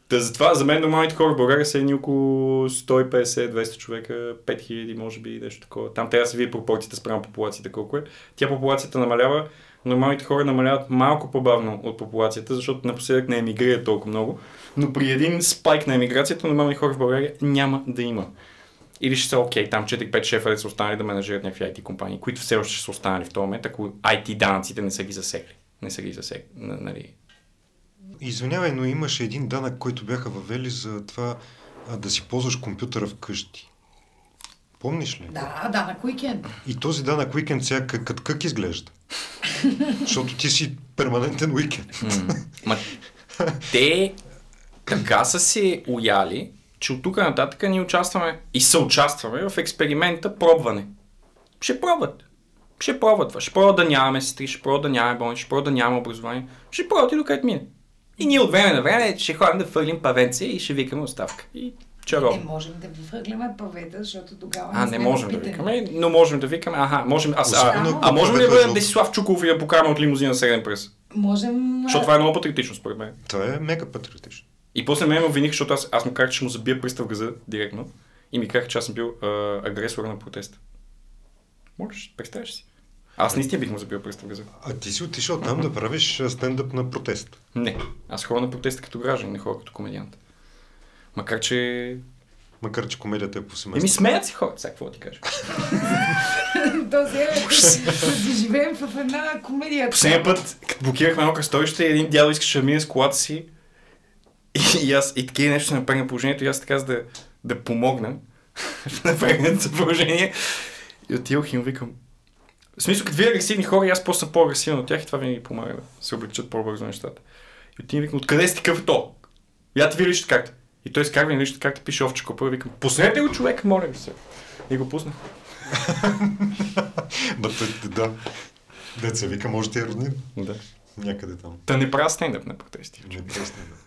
Та затова за мен нормалните хора в България са едни около 150-200 човека, 5000 може би, нещо такова. Там трябва да се види пропорцията спрямо популацията колко е. Тя популацията намалява, нормалните хора намаляват малко по-бавно от популацията, защото напоследък не емигрират толкова много. Но при един спайк на емиграцията нормални хора в България няма да има. Или ще са окей, там 4-5 шефа да са останали да менажират някакви IT компании, които все още ще са останали в този момент, ако IT данъците не са ги засекли. не са ги засек, н- нали. Извинявай, но имаше един данък, който бяха въвели за това а, да си ползваш компютъра вкъщи. Помниш ли? Да, да, на уикенд. И този данък уикенд сега как, как, как изглежда? Защото ти си перманентен уикенд. Ма, те така са се уяли, че от тук нататък ние участваме и съучастваме в експеримента пробване. Ще пробват. Ще пробват това. Ще пробват да нямаме сестри, ще пробват да нямаме болни, ще пробват да нямаме образование. Ще пробват и докъдето мине. И ние от време на време ще ходим да фърлим павенце и ще викаме оставка. И Не чаровно. можем да въглеме павета, защото тогава А, не сме можем да викаме, но можем да викаме. Аха, можем. Аз, а, а, ако можем ли да бъдем защото- Десислав Чуков и да покараме от лимузина на среден пръст? Можем... Защото това е много патриотично според мен. Това е мега патриотично. И после мен ме обвиних, защото аз, аз му казах, че ще му забия пръста в газа директно. И ми казах, че аз съм бил а, агресор на протеста. Можеш, представяш си. Аз наистина бих му забил пръста в газа. А ти си отишъл там да правиш стендъп на протест. Не, аз ходя на протеста като граждан, не ходя като комедиант. Макар, че... Макар, че комедията е по Еми семейство. смеят си хората, сега какво ти кажа. Този е да живеем в една комедия. Последния път, като блокирахме едно кръстовище, един дядо искаше да мине с колата си. И, и аз, и такива нещо се напрегна положението, и аз така за да, да помогна в напрегнатото положение. И отидох и му викам. В смисъл, като видя агресивни хора, и аз просто съм по-агресивен от тях и това винаги помага да се облегчат по-бързо нещата. И отивам и викам, откъде си такъв е то? Я ти ви личната карта. И той изкарва ми личната карта, пише овче копа, и викам, пуснете го човек, моля ви се. И го пуснах. Ба, да. Деца вика, може да е роднин. Да. Някъде там. Та не правя стендъп на протести. Не, просто не.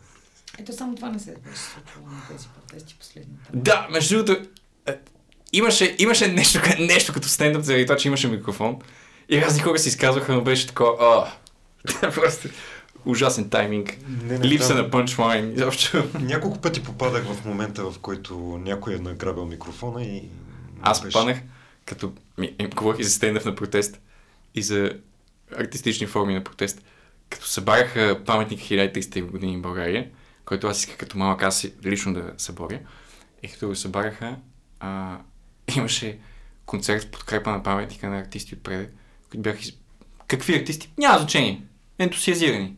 Ето само това не се беше случвало на тези протести последните. Да, между другото, е, имаше, имаше нещо, нещо като стендъп, заради това, че имаше микрофон. И разни хора се изказваха, но беше такова, а, просто ужасен тайминг. Не, не, Липса там- на пънчлайн. Няколко пъти попадах в момента, в който някой е награбил микрофона и... Аз беше- попаднах, като ми, им говорих и за стендъп на протест и за артистични форми на протест. Като събараха паметник 1300 години в България, който аз исках като малък аз лично да съборя. И като го събараха, а, имаше концерт в подкрепа на паметника на артисти отпред, които бяха из... Какви артисти? Няма значение. Ентусиазирани.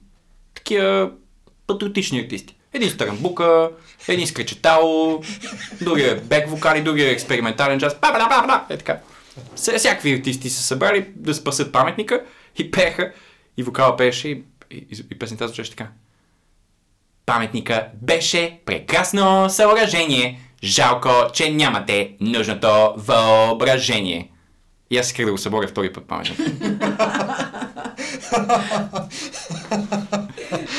Такива патриотични артисти. Един с тарамбука, един с кречетало, другия е бек вокали, другия е експериментален джаз. Ба, ба, ба, ба, е така. Вся- Всякакви артисти се събрали да спасат паметника и пееха. И вокала пееше и, и, и песента звучеше така. Паметника беше прекрасно съоръжение. Жалко, че нямате нужното въображение. И аз исках да го съборя втори път паметник.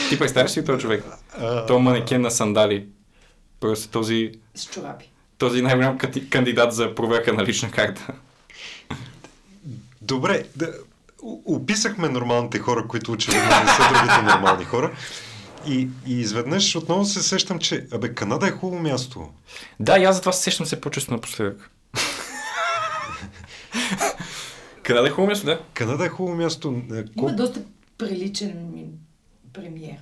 Ти представяш ли този човек? То манекен на сандали. Просто този, С чорапи. този най-голям кандидат за проверка на лична карта. Добре, да, описахме нормалните хора, които очевидно не са другите нормални хора. И, и изведнъж отново се сещам, че абе, Канада е хубаво място. Да, и аз затова се сещам се по-често напоследък. Къде да е хубаво място, да? Канада е хубаво място. Е, Има Колко... доста приличен ми премиер.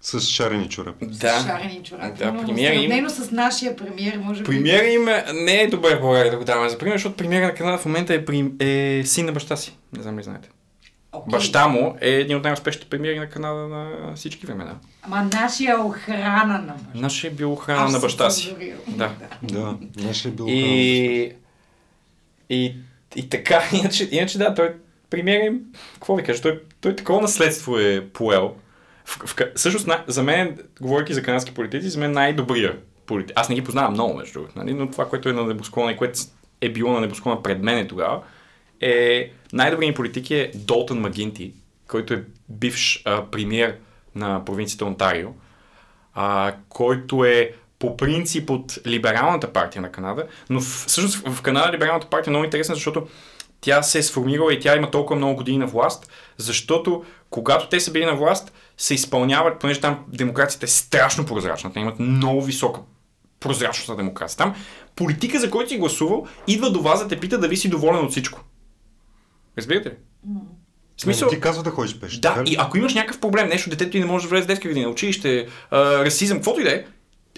С шарени чорапи. С шарени чорапи. Да, но премиер им- с нашия премиер, може би... Премиера им е- не е добър в България да го даваме за пример, защото премиера на Канада в момента е, прим... е син на баща си. Не знам ли знаете. Окей. Баща му е един от най-успешните премиери на Канада на всички времена. Ама нашия охрана на баща. Нашия е бил охрана Аз на баща си. Да. Да, нашия е бил И... И, и така, иначе, иначе да, той премиер им, какво ви кажа, той, той такова наследство е поел. В, в, всъщност, на, за мен, говоряки за канадски политици, за мен най-добрия политик. Аз не ги познавам много, между другото, нали? но това, което е на небосклона и което е било на небосклона пред мен тогава, е най-добрият политик е Долтън Магинти, който е бивш а, премиер на провинцията Онтарио, а, който е по принцип от либералната партия на Канада, но в, всъщност в Канада либералната партия е много интересна, защото тя се е сформирала и тя има толкова много години на власт, защото когато те са били на власт, се изпълняват, понеже там демокрацията е страшно прозрачна, те имат много висока прозрачност на демокрация. Там политика, за който си гласувал, идва до вас да те пита дали си доволен от всичко. Разбирате ли? В смисъл, Ти казва да ходиш пеш. да, така ли? и ако имаш някакъв проблем, нещо, детето ти не може да влезе в детска градина, училище, а, расизъм, каквото и да е,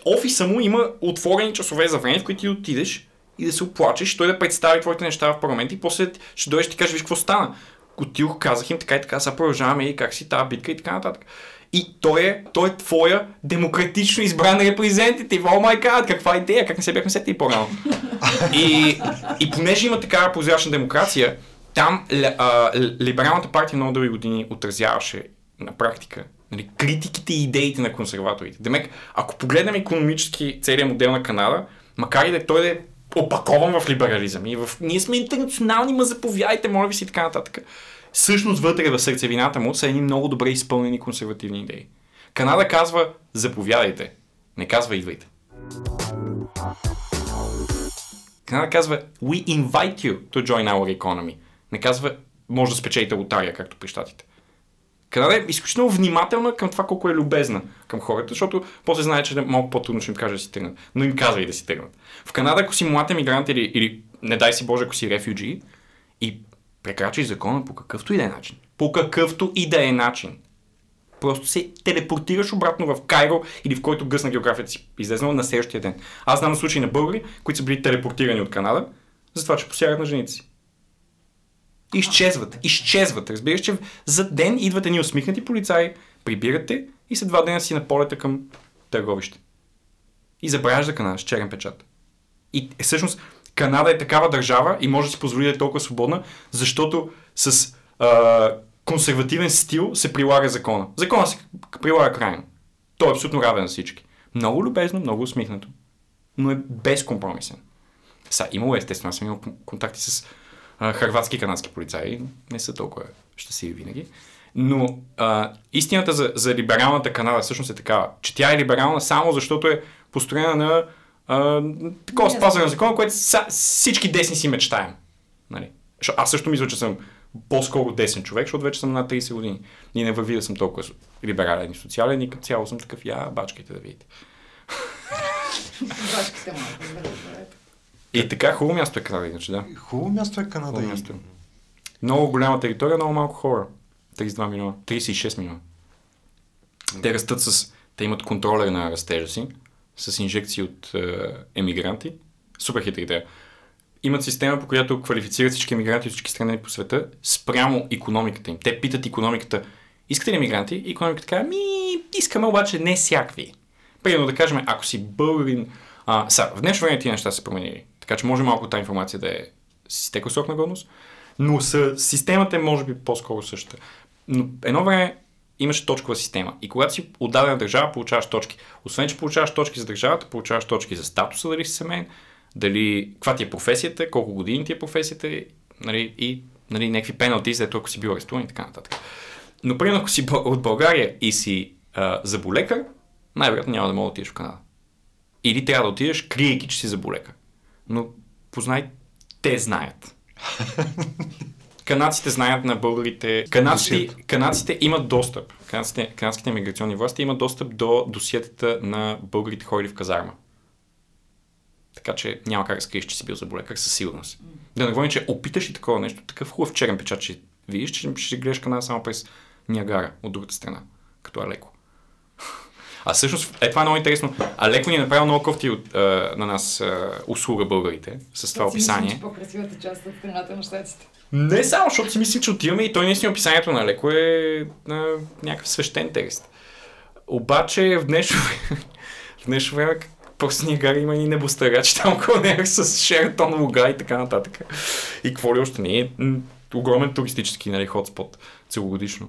офиса му има отворени часове за време, в които ти отидеш и да се оплачеш, той да представи твоите неща в парламент и после ще дойдеш и ти кажеш, виж какво стана. отидох, казах им така и така, сега продължаваме и как си тази битка и така нататък. И той е, той е твоя демократично избран репрезентатив. О май гад, каква идея, как не се бяхме сетили по-рано. и, и понеже има такава прозрачна демокрация, там а, либералната партия много дълги години отразяваше на практика нали, критиките и идеите на консерваторите. Демек, ако погледнем економически целият модел на Канада, макар и да той да е опакован в либерализъм и в ние сме интернационални, ма заповядайте, моля ви си и така нататък. Всъщност вътре в сърцевината му са едни много добре изпълнени консервативни идеи. Канада казва заповядайте, не казва идвайте. Канада казва we invite you to join our economy. Не казва може да спечелите лотария, както при щатите. Канада е изключително внимателна към това колко е любезна към хората, защото после знае, че малко по-трудно ще им каже да си тръгнат. Но им казва и да си тръгнат. В Канада, ако си млад емигрант или, или не дай си Боже, ако си рефюджи и прекрачиш закона по какъвто и да е начин, по какъвто и да е начин, просто се телепортираш обратно в Кайро или в който гъсна географията си излезнала на следващия ден. Аз знам случаи на българи, които са били телепортирани от Канада, за това, че посягат на жените си. Изчезват, изчезват. Разбираш, че за ден идват едни усмихнати полицаи, прибирате и след два дена си на полета към търговище. И забравяш за Канада с черен печат. И е, всъщност Канада е такава държава и може да си позволи да е толкова свободна, защото с а, консервативен стил се прилага закона. Закона се прилага крайно. Той е абсолютно равен на всички. Много любезно, много усмихнато, но е безкомпромисен. Са, имало е, естествено, аз съм имал контакти с харватски и канадски полицаи, не са толкова щастливи винаги. Но а, истината за, за либералната Канада всъщност е такава, че тя е либерална само защото е построена на а, такова Не, спазване на закона, което са, всички десни си мечтаем. Нали? Аз също мисля, че съм по-скоро десен човек, защото вече съм над 30 години. И не върви да съм толкова либерален и социален и като цяло съм такъв, я бачкайте да видите. Башките малко. И така хубаво място е Канада, иначе, да. Хубаво място е Канада. Хубаво място. Много голяма територия, много малко хора. 32 милиона. 36 милиона. Те растат с... Те имат контролер на растежа си, с инжекции от е, емигранти. Супер хитри те. Имат система, по която квалифицират всички емигранти от всички страни по света спрямо економиката им. Те питат економиката, искате ли емигранти? И економиката казва, ми, искаме обаче не всякакви. Примерно да кажем, ако си българин... А, са, в днешно време тия неща са променили. Така че може малко тази информация да е с изтекъл срок на годност, но с системата е може би по-скоро същата. Но едно време имаше точкова система. И когато си от дадена държава, получаваш точки. Освен, че получаваш точки за държавата, получаваш точки за статуса, дали си семейен, дали, каква ти е професията, колко години ти е професията нали, и нали, някакви пеналти, за ако си бил арестуван и така нататък. Но примерно, ако си от България и си а, заболекар, най-вероятно няма да мога да отидеш в Канада. Или трябва да отидеш, криейки, че си заболекар. Но познай, те знаят. Канадците знаят на българите. Канадците, канадците имат достъп. Канадците, канадските миграционни власти имат достъп до досиетата на българите ходили в казарма. Така че няма как да скриеш, че си бил заболекар със сигурност. Да не говорим, че опиташ и такова нещо, такъв хубав черен печат, че видиш, че ще гледаш Канада само през Ниагара, от другата страна, като Алеко. А всъщност, е това е много интересно. Алеко ни е направил много кофти от, а, на нас а, услуга българите с това мислим, описание. че по-красивата част от страната на щатите. Не само, защото си мислим, че отиваме и той наистина описанието на Леко е на някакъв свещен текст. Обаче в днешно в днешно време просто Ниагара има и небостъргачи там около него с Шератон луга и така нататък. И какво ли още не е огромен туристически нали, хотспот целогодишно.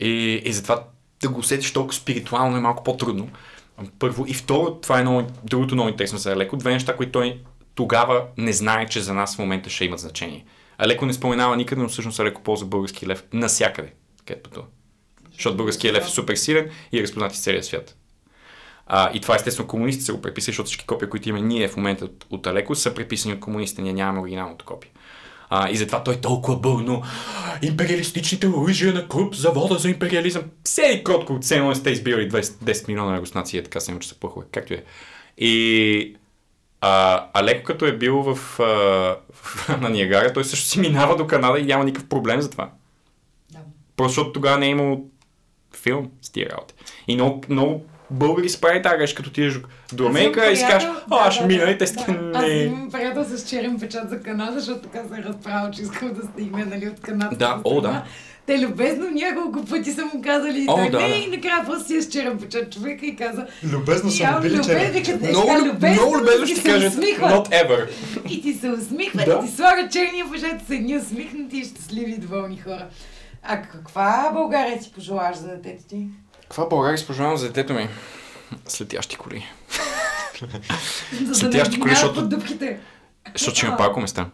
И, и затова да го усетиш толкова спиритуално е малко по-трудно. Първо. И второ, това е много, другото много интересно за Алеко. Две неща, които той тогава не знае, че за нас в момента ще имат значение. Алеко не споменава никъде, но всъщност Алеко ползва български лев навсякъде, където пътува. Защото българският лев е супер силен и е разпознат из целия свят. А, и това естествено комунистите са го преписали, защото всички копия, които имаме ние в момента от, от Алеко, са преписани от комунистите. Ние нямаме оригиналното копие. А, и затова той толкова бурно. Империалистичните оръжия на Круп, завода за империализъм. Седи кротко от все не сте избирали 20, 10 милиона руснаци, е така се че са пъхове. Както е. И а, Алеко като е бил в, а, в, на Ниагара, той също си минава до Канада и няма никакъв проблем за това. Да. Просто защото тогава не е имало филм с тия работи. И много, много българи се прави така, като отидеш до Аз Америка и си кажеш, приятел- а, да, ще мина и те да. Аз не... имам приятел с черен печат за Канада, защото така се е разправил, че искам да стигне нали, от Канада. Да, о, да. Те любезно няколко пъти са му казали, О, той, да, не, да. и накрая просто си е с черен печат човека и каза, Любезно са му «Я, били любезно, черен. като е Много, така, люб- много любезно и ще ти се кажат, not ever. И ти се усмихват, Да. и ти слагат черния печат, са едни усмихнати и щастливи и доволни хора. А каква България си пожелаш за детето ти? Каква България си пожелавам за детето ми? Слетящи коли. Не коли, защото-. Защото ще има парко места.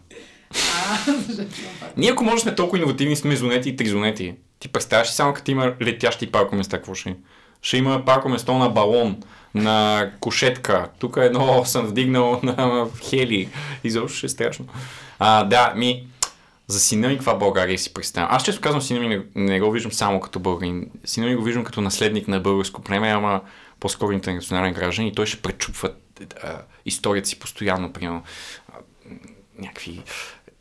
Ние ако може сме толкова иновативни с мезонети и тризонети, ти представяш ли само като има летящи парко места, какво ще е? Ще има парко место на балон, на кошетка, тук едно съм вдигнал на хели. Изобщо ще е страшно. А, да, ми, за сина ми каква България си представям. Аз често казвам сина ми, не, не го виждам само като българин. Сина ми го виждам като наследник на българско племе, ама по-скоро интернационален граждан и той ще пречупва историята си постоянно, примерно някакви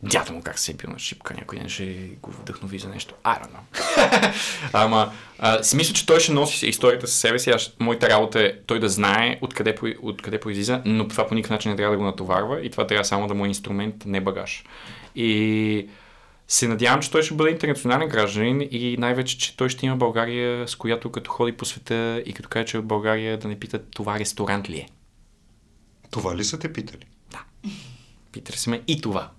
дядо му как се е бил на шипка, някой ден ще го вдъхнови за нещо. I don't know. Ама, си мисля, че той ще носи историята със себе си. Аз, моята работа е той да знае откъде, откъде произлиза, но това по никакъв начин не трябва да го натоварва и това трябва само да му е инструмент, не багаж. И се надявам, че той ще бъде интернационален гражданин и най-вече, че той ще има България, с която като ходи по света и като каже, че е от България да не питат това ресторант ли е. Това ли са те питали? Питали се ме и това.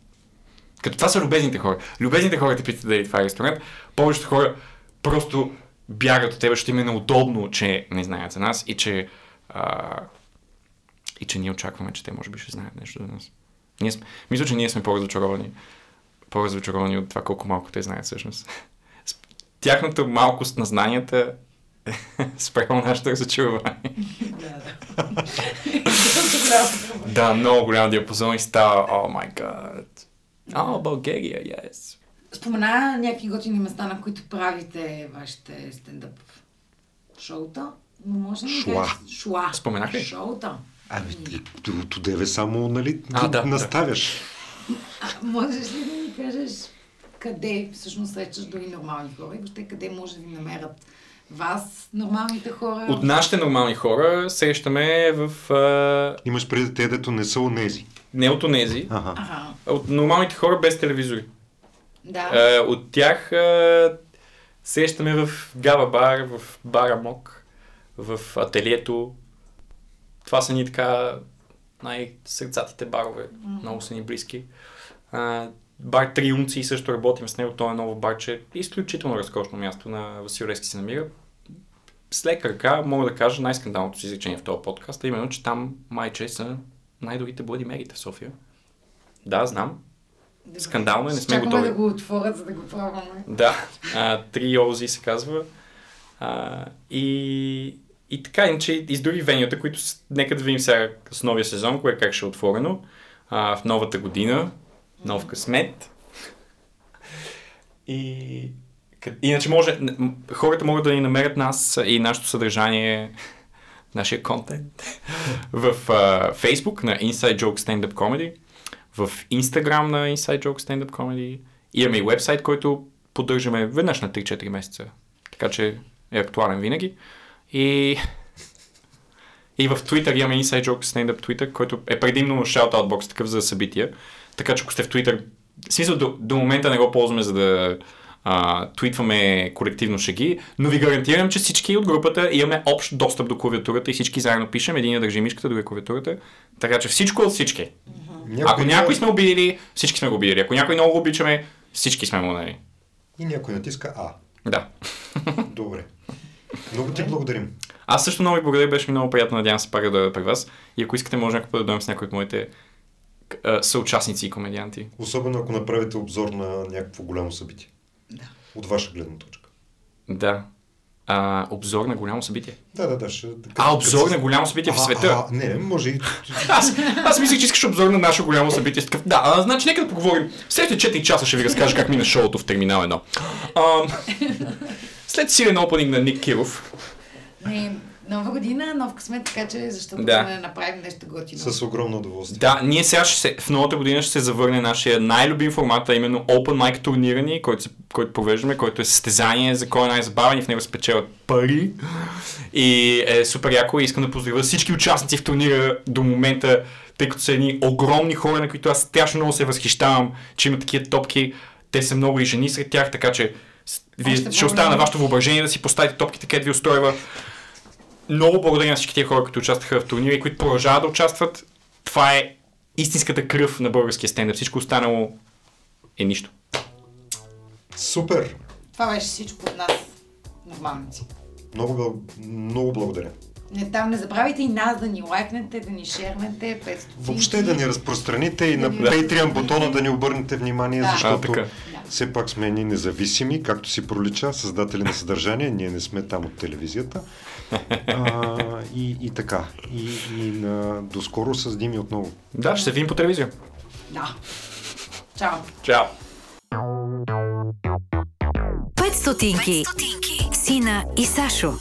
Като това са любезните хора. Любезните хора те питат дали това е ресторант. Повечето хора просто бягат от тебе, защото им е неудобно, че не знаят за нас и че, а, и че ние очакваме, че те може би ще знаят нещо за нас. Ние сме, мисля, че ние сме по-разочаровани. По-разочаровани от това колко малко те знаят всъщност. Тяхната малкост на знанията спрямо нашето разочарование. Да, да. Да, много голям диапазон и става, о май гад. О, България, yes. Спомена някакви готини места, на които правите вашите стендъп шоута. Но може ли да Шуа. кажеш- Шуа. Споменах ли? Шоута. Ами, от одеве само, нали, А, да, да. наставяш. А, можеш ли да ми кажеш къде всъщност срещаш дори нормални хора и въобще къде може да ви намерят вас, нормалните хора? От нашите нормални хора срещаме в... А, Имаш преди те, дето не са онези. не от онези, Ага. Ага, от нормалните хора без телевизори. да. А, от тях а, срещаме в Гава бар, в Бара Мок, в ателието. Това са ни така най-сърцатите барове. Много са ни близки. А, бар Триумци също работим с него. То е ново барче. Изключително разкошно място на Васил Левски се намира. С лека ръка мога да кажа най-скандалното си изречение в този подкаст, а именно, че там майче са най-добрите бладимерите в София. Да, знам. Добре. скандално е, не сме готови. да го отворят, за да го пробваме. Да, а, три Ози се казва. А, и, и така, иначе и с други венията, които нека да видим сега с новия сезон, кое как ще е отворено. А, в новата година, нов късмет. И иначе може, хората могат да ни намерят нас и нашето съдържание, нашия контент в а, Facebook на Inside Joke Stand Up Comedy, в Instagram на Inside Joke Stand Up Comedy. Имаме и вебсайт, който поддържаме веднъж на 3-4 месеца. Така че е актуален винаги. И, и в Twitter имаме Inside Joke Stand Up Twitter, който е предимно shoutout бокс такъв за събития. Така че ако сте в Twitter, в смисъл до, до момента не го ползваме за да а, твитваме колективно шеги, но ви гарантирам, че всички от групата имаме общ достъп до клавиатурата и всички заедно пишем, един я държи мишката, друга клавиатурата. Така че всичко от всички. Ако някой сме обидили, всички сме го обидили. Ако някой много го обичаме, всички сме му, нали? И някой натиска А. Да. Добре. Много ти благодарим. Аз също много ви благодаря, беше ми много приятно, надявам се пак да дойда при вас. И ако искате, може някой път да дойдем с някой от моите а, съучастници и комедианти. Особено ако направите обзор на някакво голямо събитие. Да. От ваша гледна точка. Да. А, обзор на голямо събитие. Да, да, да. Ще... А, обзор на голямо събитие в А, света. А, не, може и... Аз, аз мислех, че искаш обзор на наше голямо събитие. Такъв, да, а, значи нека да поговорим. Следващите 4 часа ще ви разкажа как мина шоуто в Терминал 1. Ам, след силен опенинг на Ник Киров. Не, Нова година, нов късмет, така че защо да, Да. не направим нещо готино. С огромно удоволствие. Да, ние сега ще се, в новата година ще се завърне нашия най-любим формат, а именно Open Mic турнира ни, който, се- който провеждаме, който е състезание за кой е най-забавен и в него се печелят пари. И е супер яко и искам да поздравя всички участници в турнира до момента, тъй като са едни огромни хора, на които аз страшно много се възхищавам, че има такива топки. Те са много и жени сред тях, така че вие Още ще оставя на вашето въображение да си поставите топките, където ви устройва. Много благодаря на всички тия хора, които участваха в турнира и които продължават да участват. Това е истинската кръв на българския стендъп. Всичко останало е нищо. Супер! Това беше всичко от нас. Нормалници. Много, много благодаря. Не, там не забравяйте и нас да ни лайкнете, да ни шернете, 500 Въобще да ни разпространите и Да на ни Patreon бутона да ни обърнете внимание, Да. А, защото. Да. все пак сме едни независими, както си пролича, създатели на съдържание, ние не сме там от телевизията. А, и, и така. И, и на, доскоро с Дими отново. Да, ще се видим по телевизия. Да. Чао. Чао! 5 стотинки. Сина и Сашо.